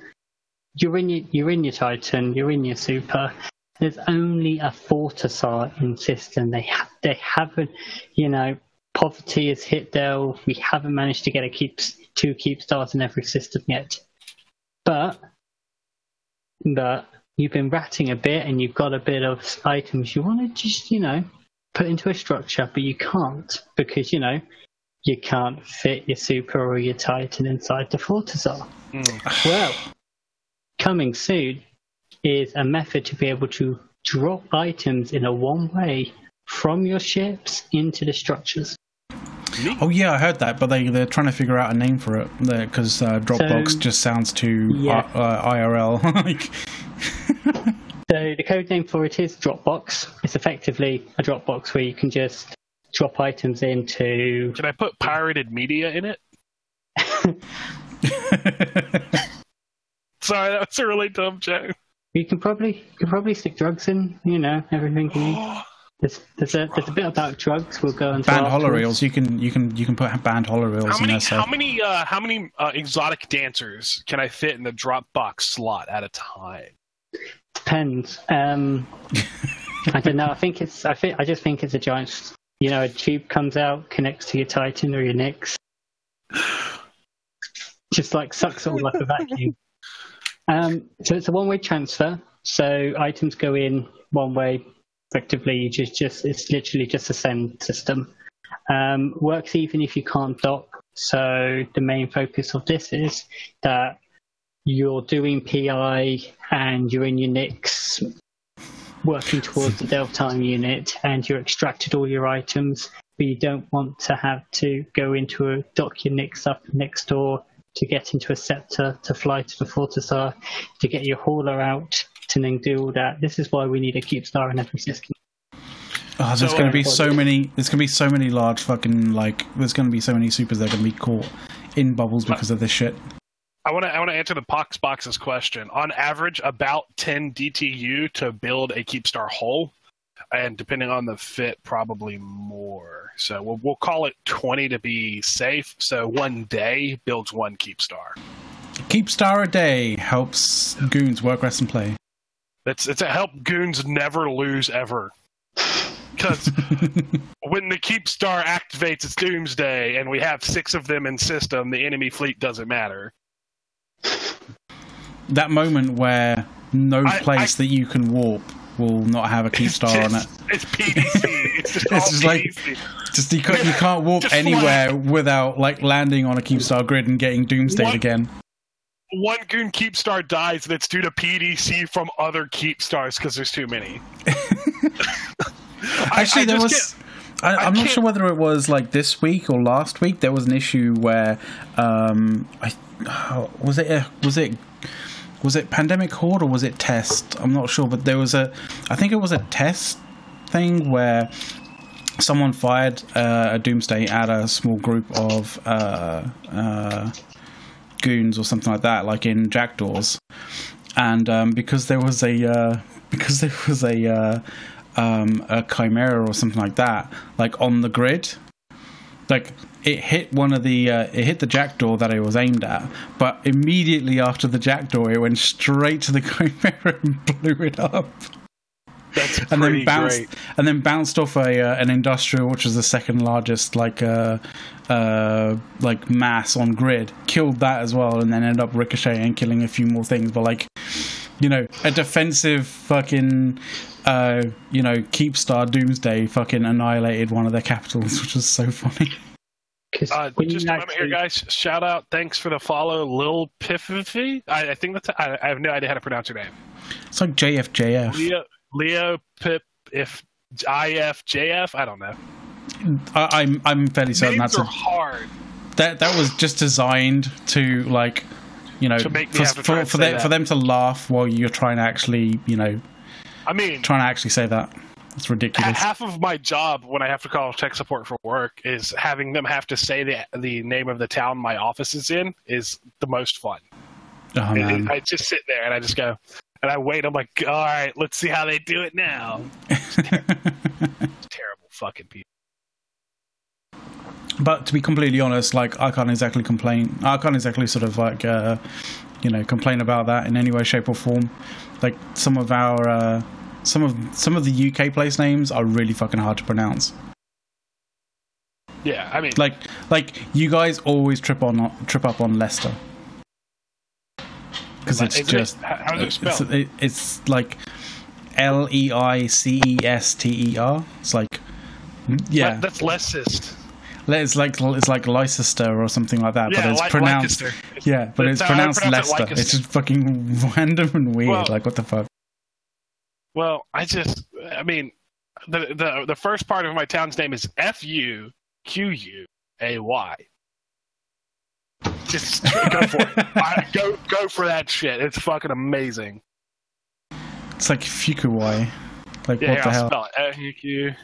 you're in your you're in your Titan, you're in your Super. There's only a Fortizar in system. They ha- they haven't, you know, poverty has hit Dell. We haven't managed to get a keep two keep stars in every system yet. But but you've been ratting a bit, and you've got a bit of items you want to just you know put into a structure, but you can't because you know you can't fit your Super or your Titan inside the Fortizar. Well, coming soon is a method to be able to drop items in a one way from your ships into the structures. Oh yeah, I heard that, but they they're trying to figure out a name for it because uh, Dropbox So- just sounds too Yeah. uh, uh, IRL. like, So the code name for it is Dropbox. It's effectively a Dropbox where you can just drop items into. Can I put pirated media in it? Sorry, that was a really dumb joke. You can probably you can probably stick drugs in. You know everything. You need. There's there's a there's a bit about drugs. We'll go into banned afterwards. holoreels. You can you can you can put banned holoreels How in many there. So how many uh, how many uh, exotic dancers can I fit in the Dropbox slot at a time? Depends. Um, I don't know. I think it's. I think. I just think it's a giant. You know, a tube comes out, connects to your Titan or your Nyx. just like sucks all like a vacuum. Um, so it's a one-way transfer. So items go in one way. Effectively, you just just it's literally just a send system. Um, works even if you can't dock. So the main focus of this is that you're doing PI and you're in your Nyx working towards the Delve time unit and you extracted all your items, but you don't want to have to go into a dock your Nyx up next door to get into a scepter to fly to the Fortizar to get your hauler out to then do all that. This is why we need a keep star in every system. oh, ah, there's So, going to be um, so many. There's going to be so many large fucking like. There's going to be so many supers that are going to be caught in bubbles because of this shit. I want to I want to answer the Pox Box's question. On average, about 10 DTU to build a Keepstar hull, and depending on the fit, probably more. So we'll we'll call it 20 to be safe. So one day builds one Keepstar. Keep star a day helps goons work, rest, and play. It's it's a help goons never lose ever. Because when the Keepstar activates its Doomsday, and we have six of them in system, the enemy fleet doesn't matter. That moment where no I- place that you can warp will not have a keep star on it. It's PDC. It's just It's just like- Just you can't, you can't warp Just anywhere without like landing on a keep star grid and getting doomsday What? again. one goon keep star dies and it's due to PDC from other keep stars because there's too many. Actually, I, I there was. I, am not sure whether it was like this week or last week. There was an issue where, um, I was it a, was it was it pandemic horde or was it test? I'm not sure, but there was a. I think it was a test thing where someone fired uh, a doomsday at a small group of uh, uh, goons or something like that, like in jackdaws, and um, because there was a uh, because there was a uh, um, a chimera or something like that, like on the grid, like it hit one of the uh, it hit the jackdaw that it was aimed at, but immediately after the jackdaw, it went straight to the chimera and blew it up. That's and then bounced great. and then bounced off a uh, an industrial, which was the second largest like uh, uh, like mass on grid, killed that as well, and then ended up ricocheting and killing a few more things. But like, you know, a defensive fucking uh, you know, keep star Doomsday fucking annihilated one of their capitals, which was so funny. Uh, just a moment here, guys. Shout out, thanks for the follow, Lil Piffy. I, I think that's. I, I, have no idea how to pronounce your name. It's like JFJF. Leo, Leo Pip if IFJF. I don't know. I, am I'm, I'm fairly certain Names that's a, hard. That that was just designed to like, you know, for for, for, them, for them to laugh while you're trying to actually, you know, I mean, trying to actually say that. It's ridiculous. Half of my job when I have to call tech support for work is having them have to say the the name of the town my office is in is the most fun. Oh, man. I just sit there and I just go and I wait. I'm like, all right, let's see how they do it now. terrible fucking people. But to be completely honest, like I can't exactly complain. I can't exactly sort of like uh, you know complain about that in any way, shape, or form. Like some of our uh, some of some of the UK place names are really fucking hard to pronounce. Yeah, I mean, like like you guys always trip on trip up on Leicester because it's just it, how do you spell? It's, it, it's like L E I C E S T E R. It's like hmm, yeah, that's Leicester. It's like it's like Leicester or something like that, yeah, but it's like pronounced yeah, but it's pronounced Leicester. It it's just fucking random and weird. Well, like what the fuck? Well, I just, I mean, the the the first part of my town's name is F U Q U A Y. Just go for it. I, go go for that shit. It's fucking amazing. It's like Fukuwai. Like yeah, what the I'll hell? Spell it. F-U-Q.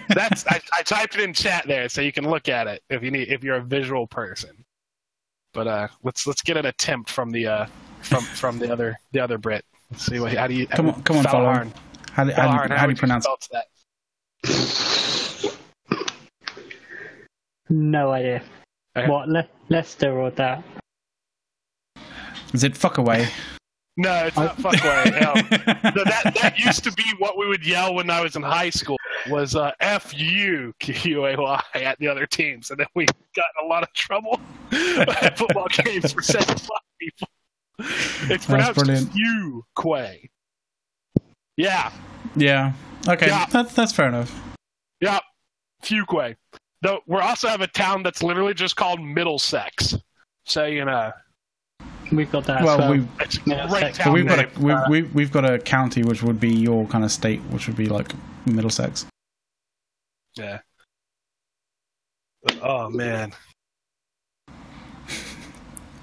That's I, I typed it in chat there, so you can look at it if you need if you're a visual person. But uh, let's let's get an attempt from the uh, from from the other the other Brit. Let's see what how do you come on come on Fallahorn. How do, how, do, how, how do you pronounce that? No idea. Okay. What Le- Leicester or that? Is it fuck away? No, it's not fuck away. that that used to be what we would yell when I was in high school. Was uh, F U Q A Y at the other teams, and then we got in a lot of trouble at football games for saying fuck people. It's pronounced you Quay. Yeah. Yeah. Okay. Yeah. That's that's fair enough. Yeah. Fuquay. Though we also have a town that's literally just called Middlesex. So you know. We've got that. Well, well. we, we've got a we've, uh, we've, we've got a county which would be your kind of state, which would be like Middlesex. Yeah. Oh man.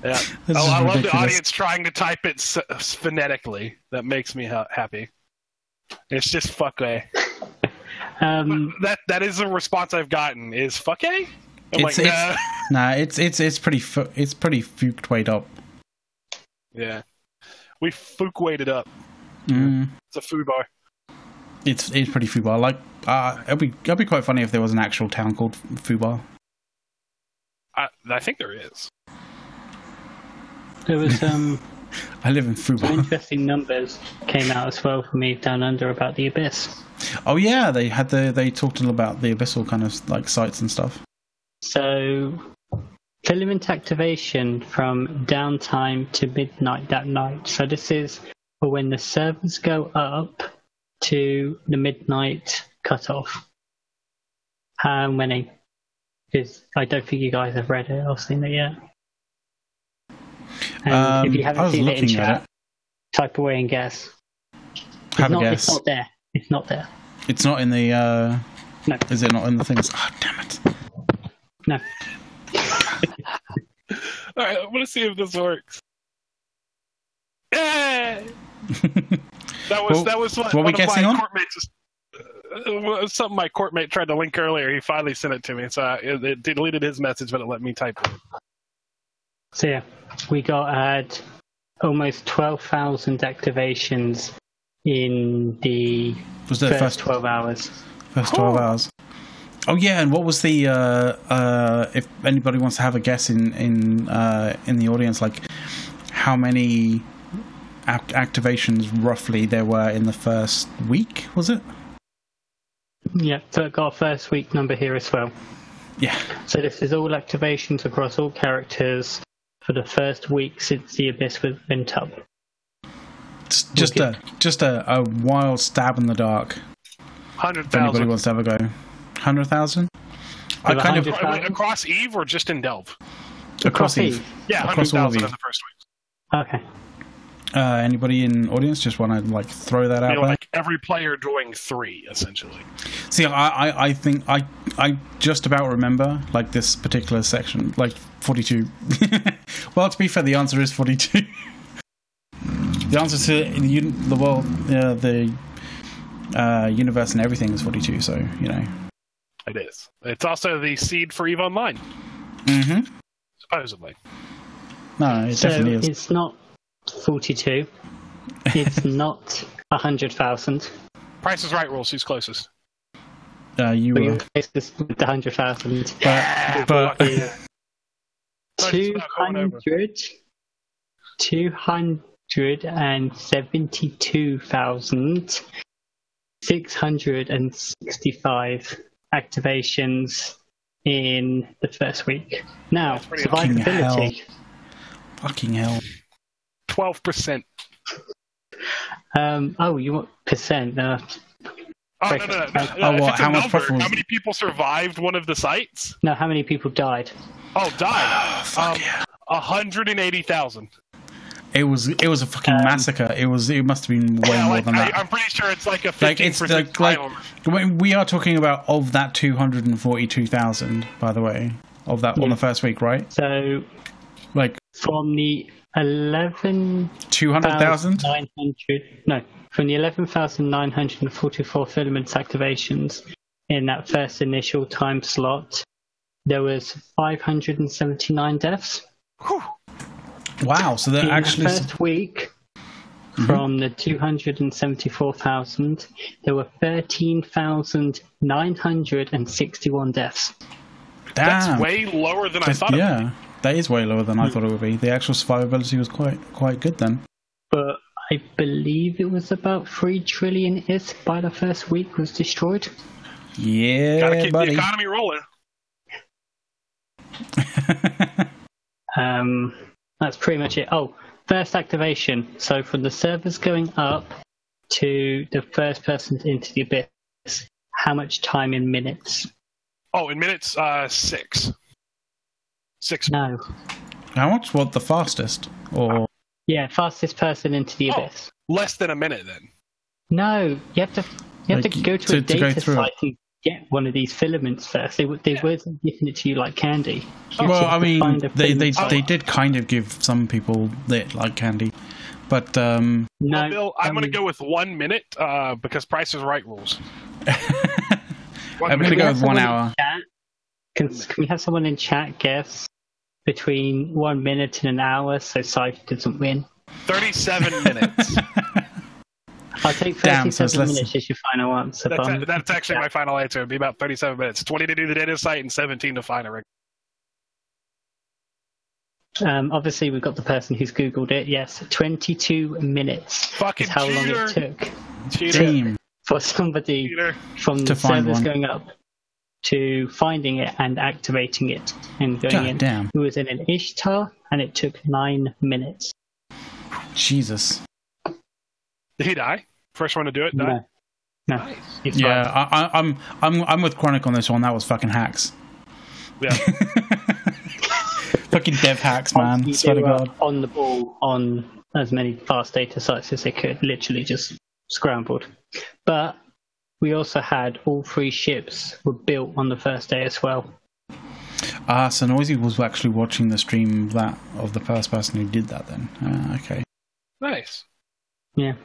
Yeah. oh, I love the audience trying to type it phonetically. That makes me ha- happy. It's just fuck a. Um, that that is a response I've gotten. Is fuck a? I'm it's, like, nah. It's, nah, it's it's it's pretty fu- it's pretty fuked up. Yeah, we fuke weighted up. Mm. It's a food bar. It's it's pretty foo bar. Like, uh, it'd be it'd be quite funny if there was an actual town called Fubar. I I think there is. There was um. I live in Fubar. Some interesting numbers came out as well for me down under about the abyss. Oh yeah, they had the they talked a little about the abyssal kind of like sites and stuff. So filament activation from downtime to midnight that night. So this is for when the servers go up to the midnight cutoff. How many? Because I don't think you guys have read it or seen it yet. And um, if you haven't seen it in chat, it. type away and guess. Have not, a guess. It's not there. It's not there. It's not in the. Uh, No. Is it not in the things? Oh, damn it. No. All right, I'm gonna see if this works. Yay! That was Well, that was what, what we one of guessing on? corpmates. Uh, something my corpmate tried to link earlier. He finally sent it to me, so I, it, it deleted his message, but it let me type it. So yeah, we got had almost twelve thousand activations in the Was the first, first twelve hours. first twelve Oh. hours? Oh yeah, and what was the? Uh, uh, if anybody wants to have a guess in in uh, in the audience, like how many ac- activations roughly there were in the first week? Was it? Yeah, so it got a first week number here as well. Yeah. So this is all activations across all characters for the first week since the abyss was bent up. It's just a just a, a wild stab in the dark. Hundred If anybody wants to have a go, hundred thousand. I kind of 100,000? across Eve or just in Delve. across Eve. Yeah, hundred Across all of thousand Eve. in the first week. Okay. Uh, anybody in audience just want to like throw that out know, there? like every player doing three essentially. See, I, I, I think I, I just about remember like this particular section, like forty-two. well, to be fair, the answer is forty-two. the answer to the the world, uh, the uh, universe, and everything is forty-two. So you know. It is. It's also the seed for Eve Online, Mm-hmm. supposedly. No, it So definitely is. it's not forty-two. It's not a hundred thousand. Price is right rules. Who's closest? Uh, you But were, you're closest with the hundred thousand. but, but Yeah. Sorry, Two it's not going over. hundred. Two hundred and seventy-two thousand six hundred and sixty-five activations in the first week. Now, That's pretty fucking survivability. fucking hell. Twelve percent. Um, oh, you want percent? Uh, Oh no, Break no, no. it. Oh, If well, it's a how number, profit How many people survived one of the sites? no, how many people died? Oh, died. Fuck Um, yeah. hundred and eighty thousand. It was it was a fucking Um, massacre. It was it must have been way Yeah, more like, than that. I'm pretty sure it's like a like fifteen it's percent like, it's like when we are talking about of that 242,000 by the way of that on the first week right So like from the eleven 200,000 nine hundred no, from the eleven thousand nine hundred and forty-four filaments activations in that first initial time slot, there was five hundred and seventy-nine deaths. wow so they're in actually the first week, mm-hmm. from the 274,000, there were 13,961 deaths. That's way lower than I That's- thought. it would yeah that is way lower than I hmm. thought it would be the actual survivability was quite quite good then But I believe it was about 3 trillion is by the first week was destroyed. be. Gotta yeah keep buddy the economy rolling. Um, that's pretty much it. Oh, first activation. So from the servers going up to the first person into the abyss, how much time in minutes? Oh, in minutes, uh, six. Six. No. how much what the fastest or Yeah, fastest person into the Oh. abyss. Less than a minute then. No, you have to you have Like, to go to, to- a to data through site and get one of these filaments first. They they Yeah. weren't giving it to you like candy. You well I mean they they, filament they did kind of give some people that like candy but um No, Well, Bill, I'm um, going to go with one minute uh, because Price is Right rules. I'm gonna go with one hour Can, can we have someone in chat guess between one minute and an hour so Scythe doesn't win? 37 minutes. I'll take Damn, so 37 it's less- minutes as your final answer. That's, Bum. that's actually my final answer. It'd be about 37 minutes. 20 to do the data site and 17 to find a rig. Um, obviously, we've got the person who's Googled it. Yes, 22 minutes Fucking is how long cheater. it took Cheater. team for somebody Cheater. from the To find servers one. going up to finding it and activating it and going God in. damn It was in an Ishtar, and it took nine minutes. Jesus Did he die? First one to do it? Die? No, no, Nice. Yeah. I, I, I'm I'm I'm with Chronic on this one. That was fucking hacks. Yeah. fucking dev hacks, man. Obviously, Swear to God. on the ball on as many fast data sites as they could. Literally, just scrambled. But we also had all three ships were built on the first day as well. Ah, so Noisy was actually watching the stream that of the first person who did that. Then, uh, okay, Nice. Yeah.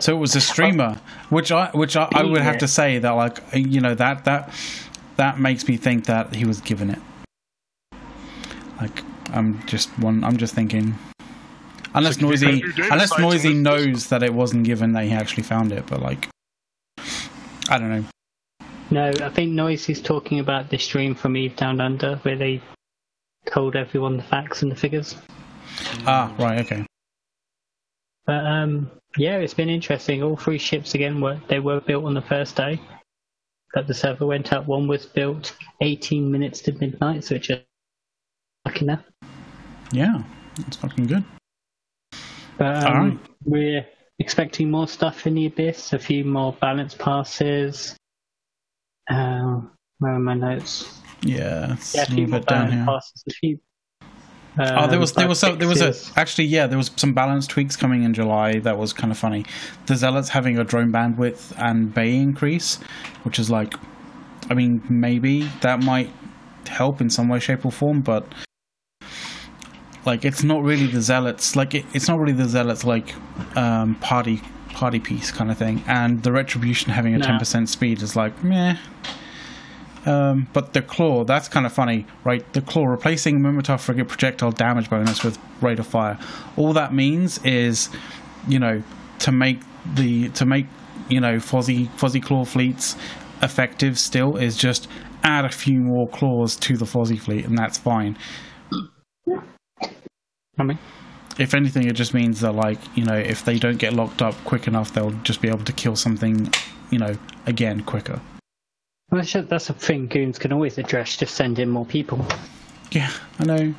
So it was a streamer, which I which I, I would have to say that like you know that that that makes me think that he was given it. Like I'm just one. I'm just thinking. Unless So Noisy, because you did unless Noisy knows that it wasn't given, that he actually found it. But like, I don't know. No, I think Noisy's talking about the stream from Eve Down Under where they told everyone the facts and the figures. Ah, right, okay. But um, yeah, it's been interesting. All three ships again were they were built on the first day that the server went up. One was built 18 minutes to midnight, so it's just lucky now. Yeah, that's fucking good. But um, Alright. we're expecting more stuff in the abyss. A few more balance passes. Uh, where are my notes? Yeah, it's Yeah, a few more bit down balance here. passes. A few. Oh, there um, was there was some, there was a actually yeah there was some balance tweaks coming in July that was kind of funny. The zealots having a drone bandwidth and bay increase, which is like, I mean maybe that might help in some way, shape, or form, but like it's not really the zealots like it, it's not really the zealots like um, party party piece kind of thing, and the retribution having a ten percent speed is like meh. Um, but the claw, that's kind of funny, right? The claw replacing Minmatar frigate projectile damage bonus with rate of fire. All that means is, you know, to make the to make you know fuzzy fuzzy claw fleets effective still is just add a few more claws to the fuzzy fleet, and that's fine. I mean, If anything, it just means that like you know if they don't get locked up quick enough, they'll just be able to kill something, you know, again quicker. Well, that's, a thing goons can always address. Just send in more people. Yeah, I know.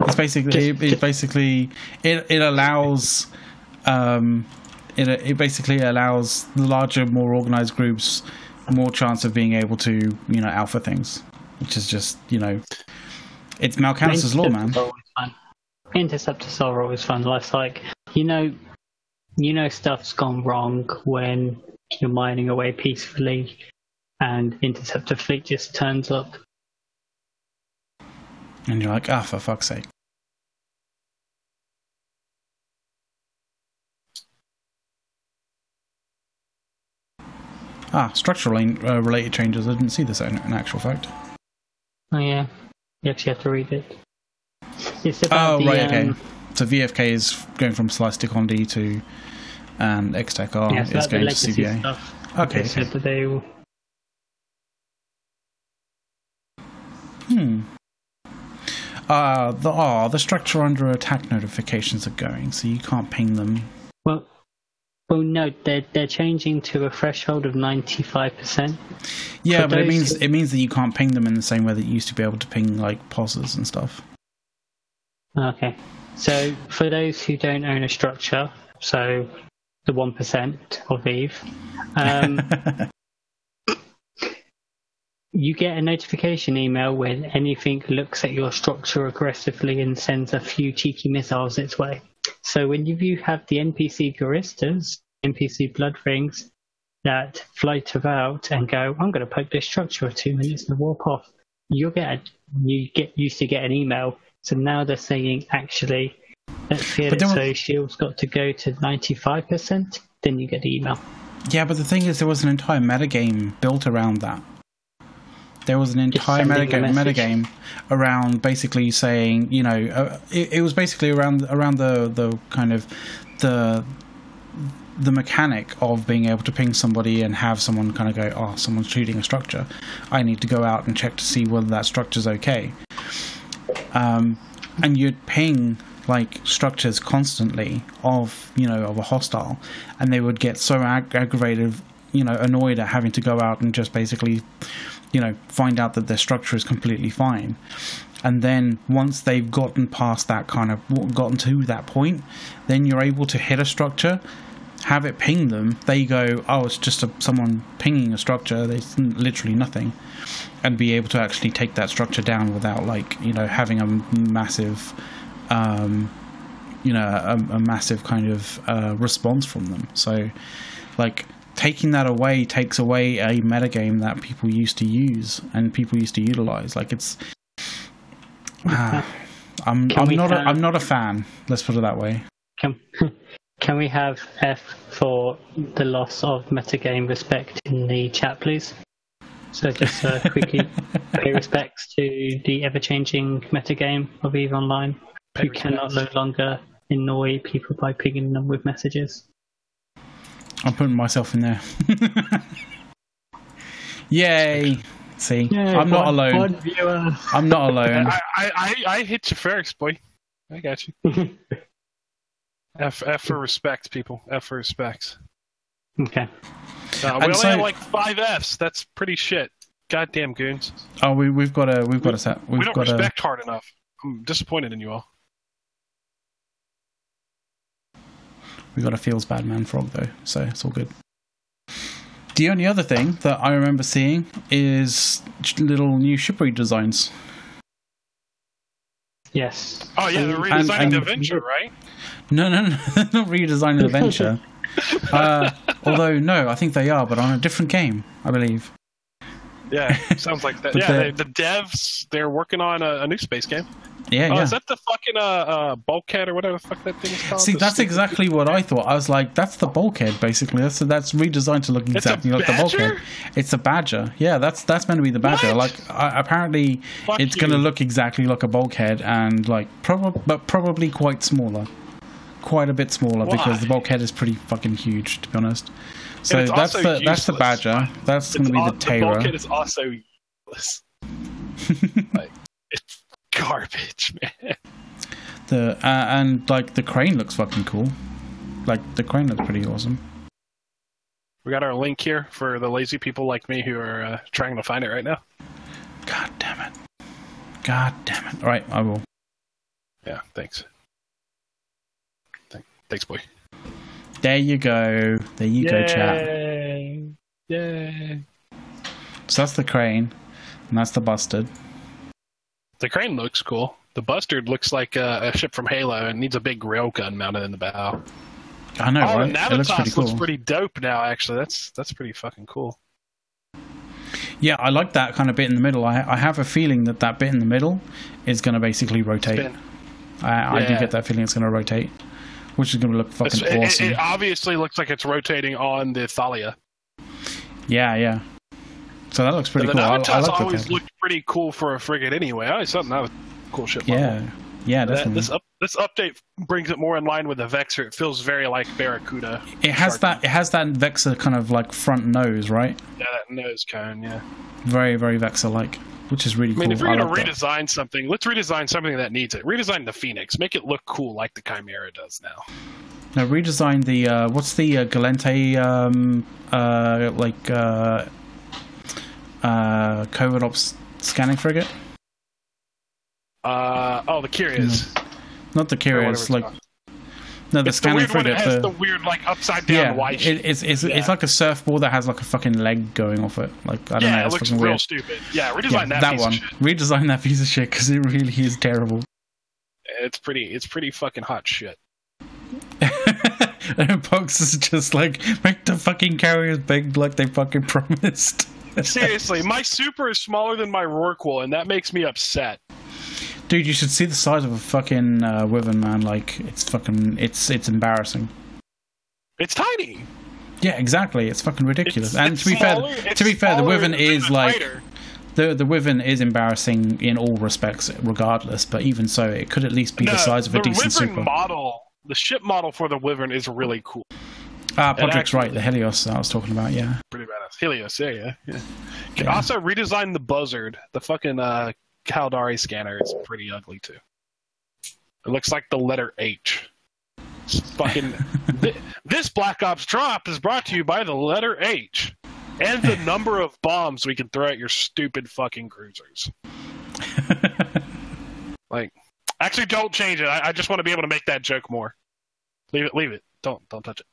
It's basically Just- it, basically it it allows um it it basically allows the larger, more organized groups more chance of being able to you know alpha things, which is just you know it's Malcanis's law, man. Interceptors are always fun. Interceptors are always fun. It's like you know, you know stuff's gone wrong when you're mining away peacefully, and interceptor fleet just turns up. And you're like, ah, for fuck's sake. Ah, structural uh, related changes. I didn't see this in, in actual fact. Oh yeah, you actually have to read it. It's about Oh, the, right, okay. um, So VFK is going from Celestic on D to, and Xtech R yeah, it's is going to CBA. stuff. Okay, They said that they Hmm. Uh, the, oh, the structure under attack notifications are going, so you can't ping them. Well, well, no, they're they're changing to a threshold of ninety five percent. Yeah, For but it means who- it means that you can't ping them in the same way that you used to be able to ping like pulses and stuff. Okay. So for those who don't own a structure, so the one percent of Eve, um, you get a notification email when anything looks at your structure aggressively and sends a few cheeky missiles its way. So when you you have the NPC Guristas, NPC Blood Raiders, that float about and go, I'm going to poke this structure for two minutes and warp off. You'll get a, you get used to get an email. So now they're saying actually, let's get it so shields got to go to 95%. Then you get the email. yeah, but the thing is, there was an entire metagame built around that. There was an entire metagame, metagame around basically saying, you know, uh, it, it was basically around around the the kind of the the mechanic of being able to ping somebody and have someone kind of go, oh, someone's shooting a structure. I need to go out and check to see whether that structure's okay. Um, and you'd ping like structures constantly of you know of a hostile, and they would get so ag- aggravated, you know, annoyed at having to go out and just basically, you know, find out that their structure is completely fine. And then once they've gotten past that kind of gotten to that point, then you're able to hit a structure, have it ping them. They go, oh, it's just a, someone pinging a structure. There's literally nothing, and be able to actually take that structure down without like you know having a massive, um, you know a, a massive kind of uh, response from them. So like taking that away takes away a metagame that people used to use and people used to utilize. Like it's, uh, I'm I'm not have, a, I'm not a fan. Let's put it that way. Can can we have F for the loss of metagame respect in the chat, please? So just uh, quickly pay respects to the ever-changing metagame of EVE Online. Pay you respects. cannot no longer annoy people by pinging them with messages. I'm putting myself in there. Yay! See, Yay, I'm not one, alone. One I'm not alone. I, I, I hit you first, boy. I got you. F, F for respect, people. F for respect. Okay. Uh, we only so, have like five Fs. That's pretty shit. Goddamn goons. Oh, we we've got a we've got a set. We've we don't respect a... hard enough. I'm disappointed in you all. We got a feels bad man frog though, so it's all good. The only other thing that I remember seeing is little new ship designs. Yes. Oh yeah, they're redesigning and, and, the Venture, right? No, no, no, not redesigning the Venture. uh, although no, I think they are, but on a different game, I believe. Yeah, sounds like that. yeah, they, the devs they're working on a, a new space game. Yeah, oh, yeah. Is that the fucking uh, uh, Bowhead or whatever the fuck that thing is called? See, that's exactly what I thought. I was like, that's the Bowhead, basically. That's that's redesigned to look exactly like the Bowhead. It's a badger. Yeah, that's that's meant to be the badger. What? Like, uh, apparently, fuck it's going to look exactly like a Bowhead and like probably, but probably quite smaller, quite a bit smaller Why? because the Bowhead is pretty fucking huge, to be honest. So that's the useless. that's the badger. That's going to be the Tayra. The Bowhead is also useless. garbage, man. The uh, and like the crane looks fucking cool. Like the crane looks pretty awesome. We got our link here for the lazy people like me who are uh, trying to find it right now. God damn it! God damn it! All right, I will. Yeah, thanks. Thanks, boy. There you go. There you Yay. go, chat. Yay! So that's the crane, and that's the bustard. The crane looks cool. The Bustard looks like a, a ship from Halo and needs a big railgun mounted in the bow. I know, oh, right? Navitas looks pretty, cool. looks pretty dope now. Actually, that's that's pretty fucking cool. Yeah, I like that kind of bit in the middle. I, I have a feeling that that bit in the middle is going to basically rotate. I, yeah. I, do get that feeling it's going to rotate, which is going to look fucking it's, awesome. It, it, obviously looks like it's rotating on the Thalia. Yeah, yeah. So that looks pretty cool. I, I like always looked pretty cool for a frigate anyway. I always thought that was cool shit. Yeah, yeah, definitely. That, this up, this update brings it more in line with the Vexor. It feels very like Barracuda. It has that. It has that Vexor kind of like front nose, right? Yeah, that nose cone. Yeah. Very, very Vexor like, which is really cool. I mean, cool. if we're gonna like redesign that. something, let's redesign something that needs it. Redesign the Phoenix. Make it look cool like the Chimera does now. Now redesign the uh, what's the uh, Gallente um, uh, like uh, uh, covert ops scanning frigate? Uh, oh, the Curious. No. Not the Curious, like. No, the it's scanning the frigate. has the, the, weird, like upside down yeah, white. It, it's it's, yeah. it's like a surfboard that has like a fucking leg going off it. Like I don't yeah, know, it's it looks real weird. stupid. Yeah, redesign yeah, that, that one. Redesign that piece of shit because it really is terrible. It's pretty. It's pretty fucking hot shit. and Pox is just like make the fucking carriers big like they fucking promised. Seriously, my super is smaller than my Rorqual, and that makes me upset. Dude, you should see the size of a fucking uh, Wyvern, man. Like, it's fucking, it's it's embarrassing. It's tiny. Yeah, exactly. It's fucking ridiculous. It's, and it's to be smaller, fair, to be fair, the Wyvern is like the the Wyvern is embarrassing in all respects, regardless. But even so, it could at least be no, the size of a decent Wyvern super. model, the ship model for the Wyvern is really cool. Ah, Podrick's right. The Helios I was talking about, yeah. Pretty. Helios, yeah, yeah. yeah. Can yeah. also redesign the Buzzard. The fucking uh, Caldari scanner is pretty ugly too. It looks like the letter H. It's fucking. th- this Black Ops drop is brought to you by the letter H and the number of bombs we can throw at your stupid fucking cruisers. like, actually, don't change it. I, I just want to be able to make that joke more. Leave it. Leave it. Don't don't touch it.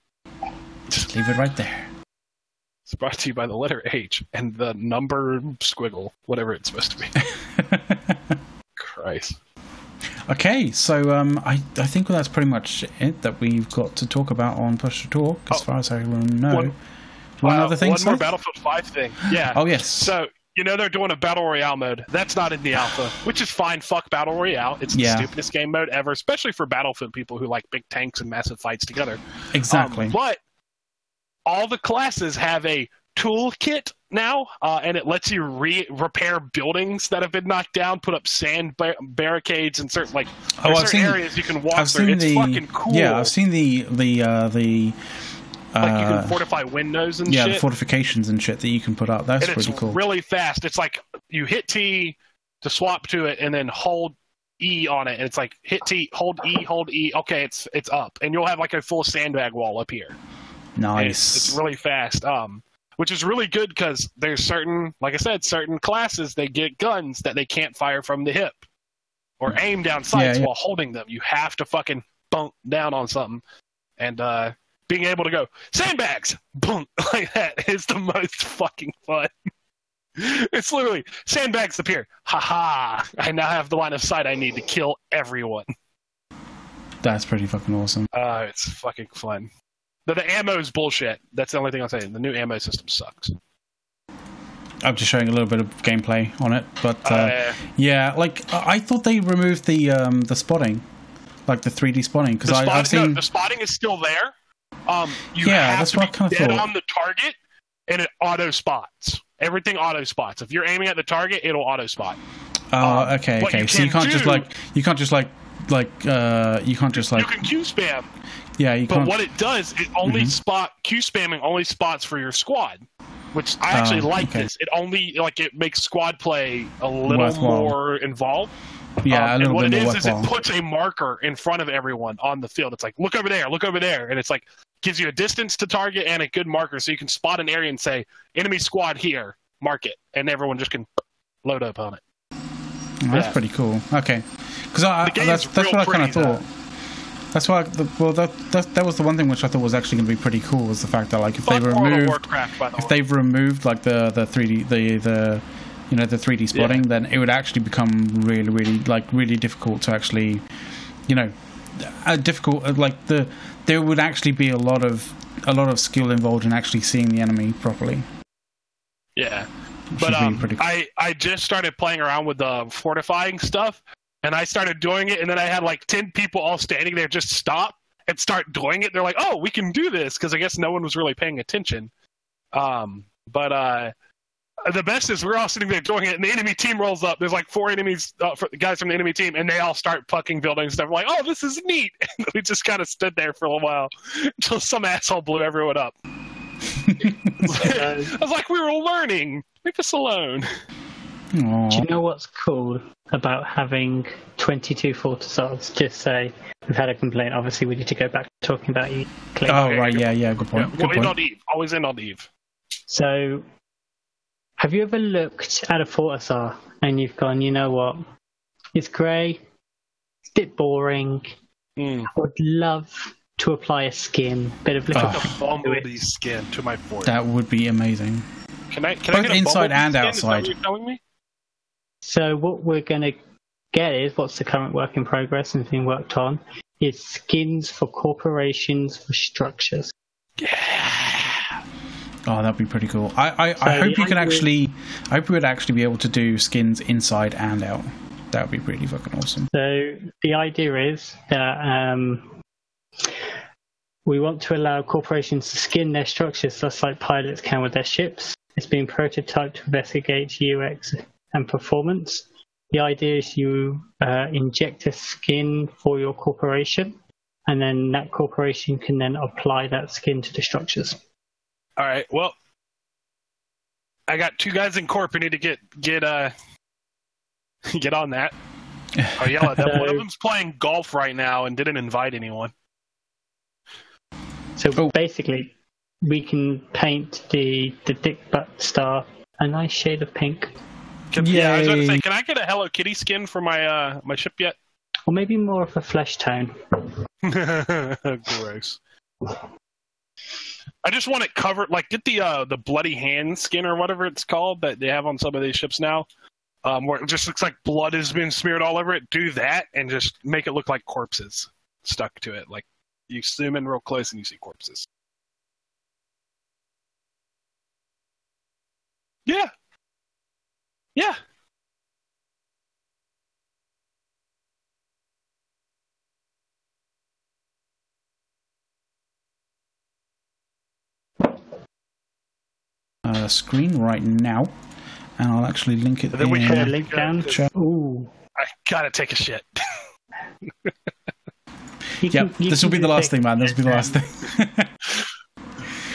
Just leave it right there. It's brought to you by the letter H and the number squiggle, whatever it's supposed to be. Christ. Okay, so um, I I think that's pretty much it that we've got to talk about on Push to Talk, as Oh. far as I know. One- One Uh, other thing, One more Battlefield 5 thing. Yeah. Oh yes. So you know they're doing a battle royale mode. That's not in the alpha, which is fine. Fuck battle royale. It's Yeah. the stupidest game mode ever, especially for Battlefield people who like big tanks and massive fights together. exactly. Um, but all the classes have a toolkit now, uh, and it lets you re- repair buildings that have been knocked down, put up sand bar- barricades, and certain like Oh, certain seen- areas you can walk I've through. It's the fucking cool. yeah. I've seen the the uh, the like you uh, can fortify windows and yeah shit. the fortifications and shit that you can put up. That's and pretty cool. really fast. It's like you hit T to swap to it, and then hold E on it, and it's like hit T, hold E, hold E. Okay, it's it's up, and you'll have like a full sandbag wall up here. Nice. It's, it's really fast. Um, which is really good because there's certain, like I said, certain classes they get guns that they can't fire from the hip or aim down sights Yeah, yeah. while holding them. You have to fucking bunk down on something, and uh, being able to go sandbags, bunk like that is the most fucking fun. It's literally sandbags appear. Ha ha! I now have the line of sight I need to kill everyone. That's pretty fucking awesome. Uh, it's fucking fun. The, the ammo is bullshit. That's the only thing I'll say. The new ammo system sucks. I'm just showing a little bit of gameplay on it, but uh, Uh, yeah, like I I thought they removed the um, the spotting, like the 3D spotting, because the, I've seen no, the spotting is still there. Um, you Yeah, have that's to what I be kinda dead thought. on the target, and it auto spots. Everything auto spots. If you're aiming at the target, it'll auto spot. Oh, Um, okay, what okay. you so you can can't just like you can't just like like uh you can't just like you can Q spam, yeah you but can't. what it does, it only Mhm. spot Q spamming only spots for your squad. Which I actually Oh, like okay. this. It only like it makes squad play a little Worthwhile. more involved. yeah, Um, and what it is is it puts a marker in front of everyone on the field. It's like look over there, look over there, and it's like gives you a distance to target and a good marker, so you can spot an area and say enemy squad here, mark it, and everyone just can load up on it. Oh, that's yeah. pretty cool. Okay, because I, that's that's what I kind of thought. That's why. The, well, that, that that was the one thing which I thought was actually going to be pretty cool was the fact that like if they Fuck World of removed Warcraft, the if way. they've removed like the the 3D the the you know the 3D spotting, then it would actually become really really like really difficult to actually you know a difficult uh, like the there would actually be a lot of a lot of skill involved in actually seeing the enemy properly. Yeah, but um, cool. I I just started playing around with the fortifying stuff, and I started doing it, and then I had like ten people all standing there just stop and start doing it. They're like, "Oh, we can do this," because I guess no one was really paying attention. Um, but uh, the best is we're all sitting there doing it, and the enemy team rolls up. There's like four enemies, uh, for, guys from the enemy team, and they all start fucking building stuff. We're like, "Oh, this is neat." And we just kind of stood there for a while until some asshole blew everyone up. I was like, "We were learning. Leave us alone." Aw. Do you know what's cool about having 22 Fortizars? Just say we've had a complaint. Obviously, we need to go back to talking about you. Click. Oh Okay, right, good yeah, yeah, good point. Yeah, Good well, end point. on Eve. Always end on Eve. So, have you ever looked at a Fortizar and you've gone, you know what? It's grey. It's a bit boring. Mm. I would love to apply a skin, bit of little. Oh. A bumblebee skin to my fort. That would be amazing. Can I? Can I get a inside bumblebee and skin? Is that what outside. you're telling me? So what we're going to get is what's the current work in progress and being worked on is skins for corporations for structures. Yeah. Oh, that'd be pretty cool. I, I, I hope you can actually. I hope we would actually be able to do skins inside and out. That would be really fucking awesome. So the idea is that um, we want to allow corporations to skin their structures just like pilots can with their ships. It's being prototyped to investigate UX and performance. The idea is you uh, inject a skin for your corporation, and then that corporation can then apply that skin to the structures. All right. Well, I got two guys in corp who need to get get uh get on that. I'll yell at them. One of them's playing golf right now and didn't invite anyone. So Oh. basically, we can paint the the dick butt star a nice shade of pink, Can, yeah, I was to say, can I get a Hello Kitty skin for my uh my ship yet? or maybe more of a flesh tone. Gross. I just want it covered, like get the uh the bloody hand skin or whatever it's called that they have on some of these ships now. um, where it just looks like blood has been smeared all over it. Do that and just make it look like corpses stuck to it. Like you zoom in real close and you see corpses. Yeah. Yeah. Uh, screen right now, and I'll actually link it And then we in can- link down. chat. Ooh. I gotta take a shit. You Yeah, can- this will be the last thing. thing, man. This will be the last thing.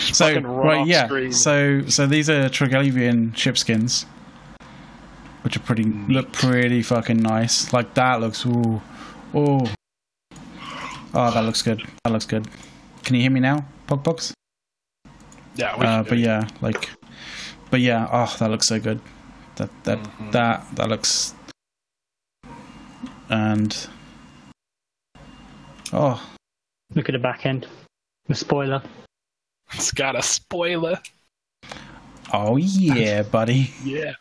so right, yeah. screen. So so these are Triglavian ship skins, which are pretty look pretty fucking nice. Like that looks ooh, oh, oh that looks good. That looks good. Can you hear me now, Pogbox? Yeah, we Uh, can do but it. yeah, like, but yeah, oh, that looks so good. That that Mhm. that that looks, and oh, Look at the back end. The spoiler. It's got a spoiler. oh yeah, buddy. Yeah.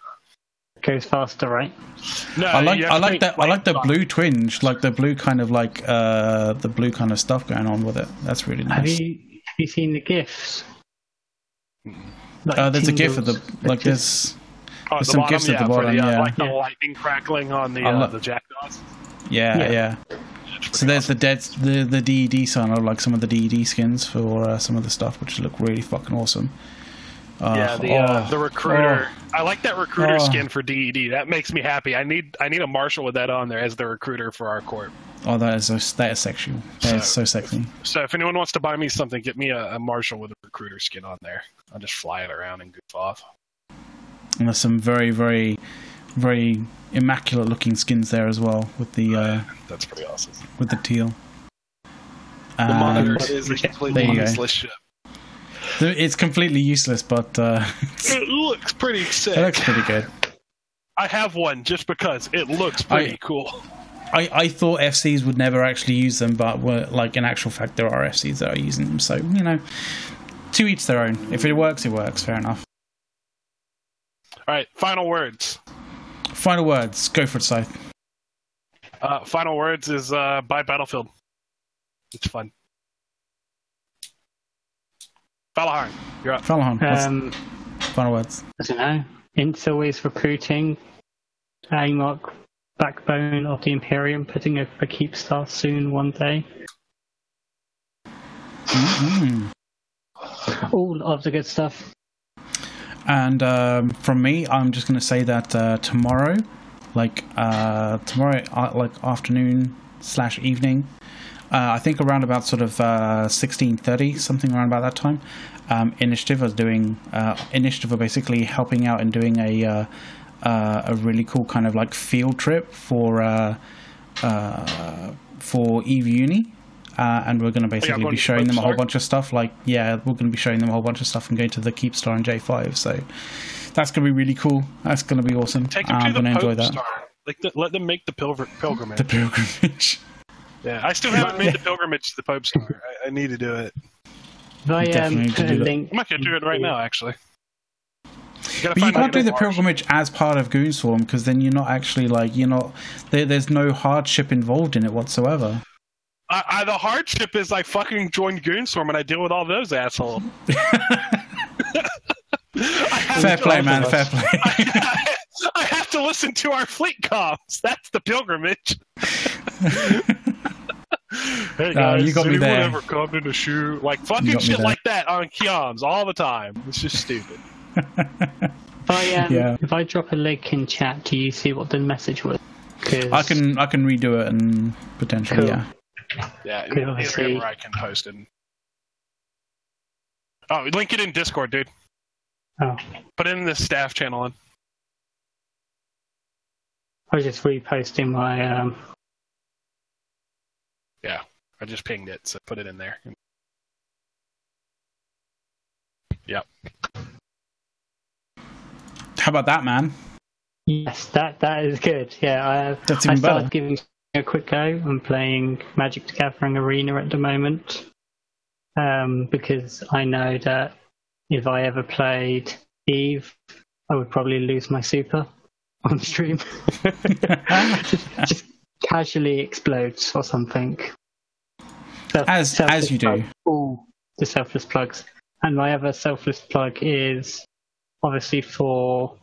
Goes faster, right? No, I like I like make that I like the flames blue twinge, like the blue kind of like uh the blue kind of stuff going on with it. That's really Have nice. you have you seen the gifs? Like Uh, there's a gif of the like It's there's Oh, There's the some bottom, gifts at the bottom, the, uh, yeah. like the Yeah. lightning crackling on the uh, lo- the jackdaws. yeah Yeah. yeah. So there's the dead the the DED sign of like some of the DED skins for uh, some of the stuff, which look really fucking awesome. Uh, yeah, the uh, the recruiter. I like that recruiter Oh. skin for DED. That makes me happy. I need I need a marshal with that on there as the recruiter for our corp. Oh, that is so, that is sexual. That is so sexy. So if anyone wants to buy me something, get me a, a marshal with a recruiter skin on there. I'll just fly it around and goof off. And there's some very very very immaculate looking skins there as well with the uh, That's pretty awesome. with the teal. The And monitor is a completely there useless ship. It's completely useless, but uh, It looks pretty sick. it looks pretty good. I have one just because it looks pretty I- cool. I, I thought FCs would never actually use them, but were, like in actual fact, there are FCs that are using them. So you know, to each their own. If it works, it works. Fair enough. All right, final words. Final words. Go for it, Scythe. Uh, final words is uh, buy Battlefield. It's fun. Falaharn, you're up. Fallon, Um, final words? I don't know. Intel is recruiting AMOC backbone of the Imperium, putting a, a Keepstar soon one day. mm All of the good stuff. And um, from me, I'm just going to say that uh, tomorrow, like uh, tomorrow, uh, like afternoon slash evening, I think around about sort of uh, sixteen thirty, something around about that time. Um, Initiative was doing uh, Initiative are basically helping out and doing a uh, uh, a really cool kind of like field trip for uh, uh, for Eve Uni. Uh, and we're going to basically going be showing them a whole bunch of stuff. Like, yeah, we're going to be showing them a whole bunch of stuff and going to the Keepstar and J5. So that's going to be really cool. That's going to be awesome. Take them I'm to going the to enjoy that. Star. Like, the, let them make the pilgr- pilgrimage. The pilgrimage. yeah, I still haven't made the pilgrimage to the Pope Star. I, I need to do it. If I am um, need to put a do I might get it right now, actually. You But you can't do the Marsh. pilgrimage as part of Goonswarm because then you're not actually like you're not there, there's no hardship involved in it whatsoever. I, I, the hardship is I fucking joined Goonswarm and I deal with all those assholes. Fair play, man. Fair play. I have to listen to our fleet comms. That's the pilgrimage. hey No, guys, you got has me there. ever come to the shoe? Like fucking shit like that on comms all the time. It's just stupid. if I um, Yeah. if I drop a link in chat, do you see what the message was? 'Cause- I can I can redo it and potentially Cool. yeah. Yeah, Cool, I see. where I can post it. Oh, link it in Discord, dude. Oh, Put it in the staff channel. On. I was just reposting my um. I just pinged it, so put it in there. Yep. How about that, man? Yes, that that is good. Yeah, I, That's I started better. giving a quick go. I'm playing Magic the Gathering Arena at the moment um, because I know that if I ever played Eve, I would probably lose my super. on stream. just, just, casually explodes or something. Self, as as you do. All the selfless plugs. And my other selfless plug is obviously for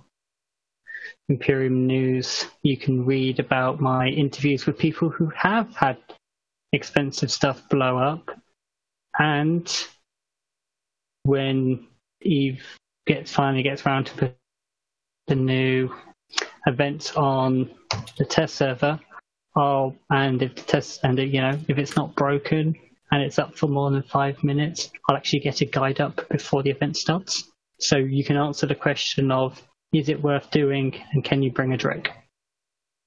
Imperium News. You can read about my interviews with people who have had expensive stuff blow up. And when Eve gets finally gets around to put the new events on the test server, oh, and if the test and you know if it's not broken and it's up for more than five minutes, I'll actually get a guide up before the event starts, so you can answer the question of is it worth doing and can you bring a drink?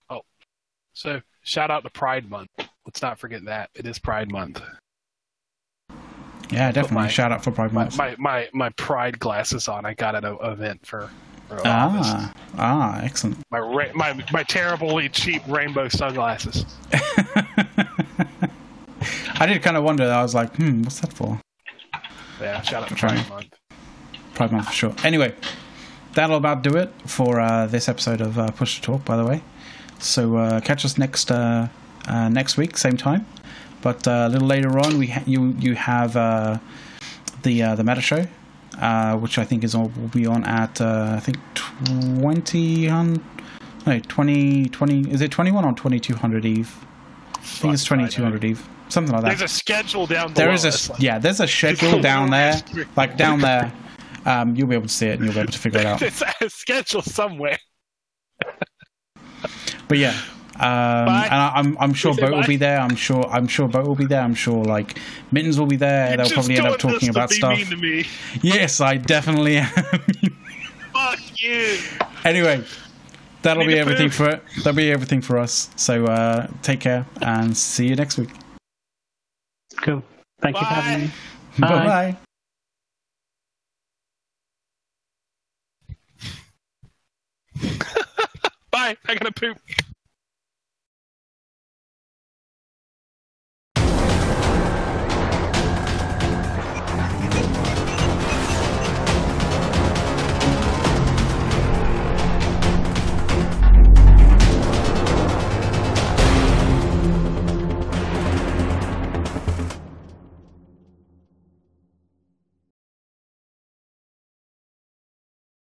Oh, so shout out to Pride Month. Let's not forget that it is Pride Month. Yeah, definitely. My, Shout out for Pride Month. My, my, my, Pride glasses on. I got at an event for. Ah, ah, excellent. My, my my terribly cheap rainbow sunglasses. I did kind of wonder. I was like, hmm, what's that for? Yeah, shout out to Pride Month. Pride Month for sure. Anyway, that'll about do it for uh, this episode of uh, Push to Talk. By the way, so uh, catch us next uh, uh, next week, same time. But uh, a little later on, we ha- you you have uh, the uh, the meta show, uh, which I think is all will be on at uh, I think twenty on no 20, 20 is it twenty one or twenty two hundred Eve? I think it's twenty two hundred Eve, something like that. There's a schedule down. There. There is a yeah. There's a schedule down there, like down there. Um, you'll be able to see it and you'll be able to figure it out. It's a schedule somewhere. but yeah, um, and I, am I'm, I'm sure Boat will be there. I'm sure I'm sure Boat will be there. I'm sure like Mittens will be there. You They'll probably end up talking about stuff. Yes, I definitely am. Fuck you. Anyway, that'll be everything for it. That'll be everything for us. So uh, take care and see you next week. Cool. Thank Bye. you for having me. Bye bye. Bye. I gotta poop.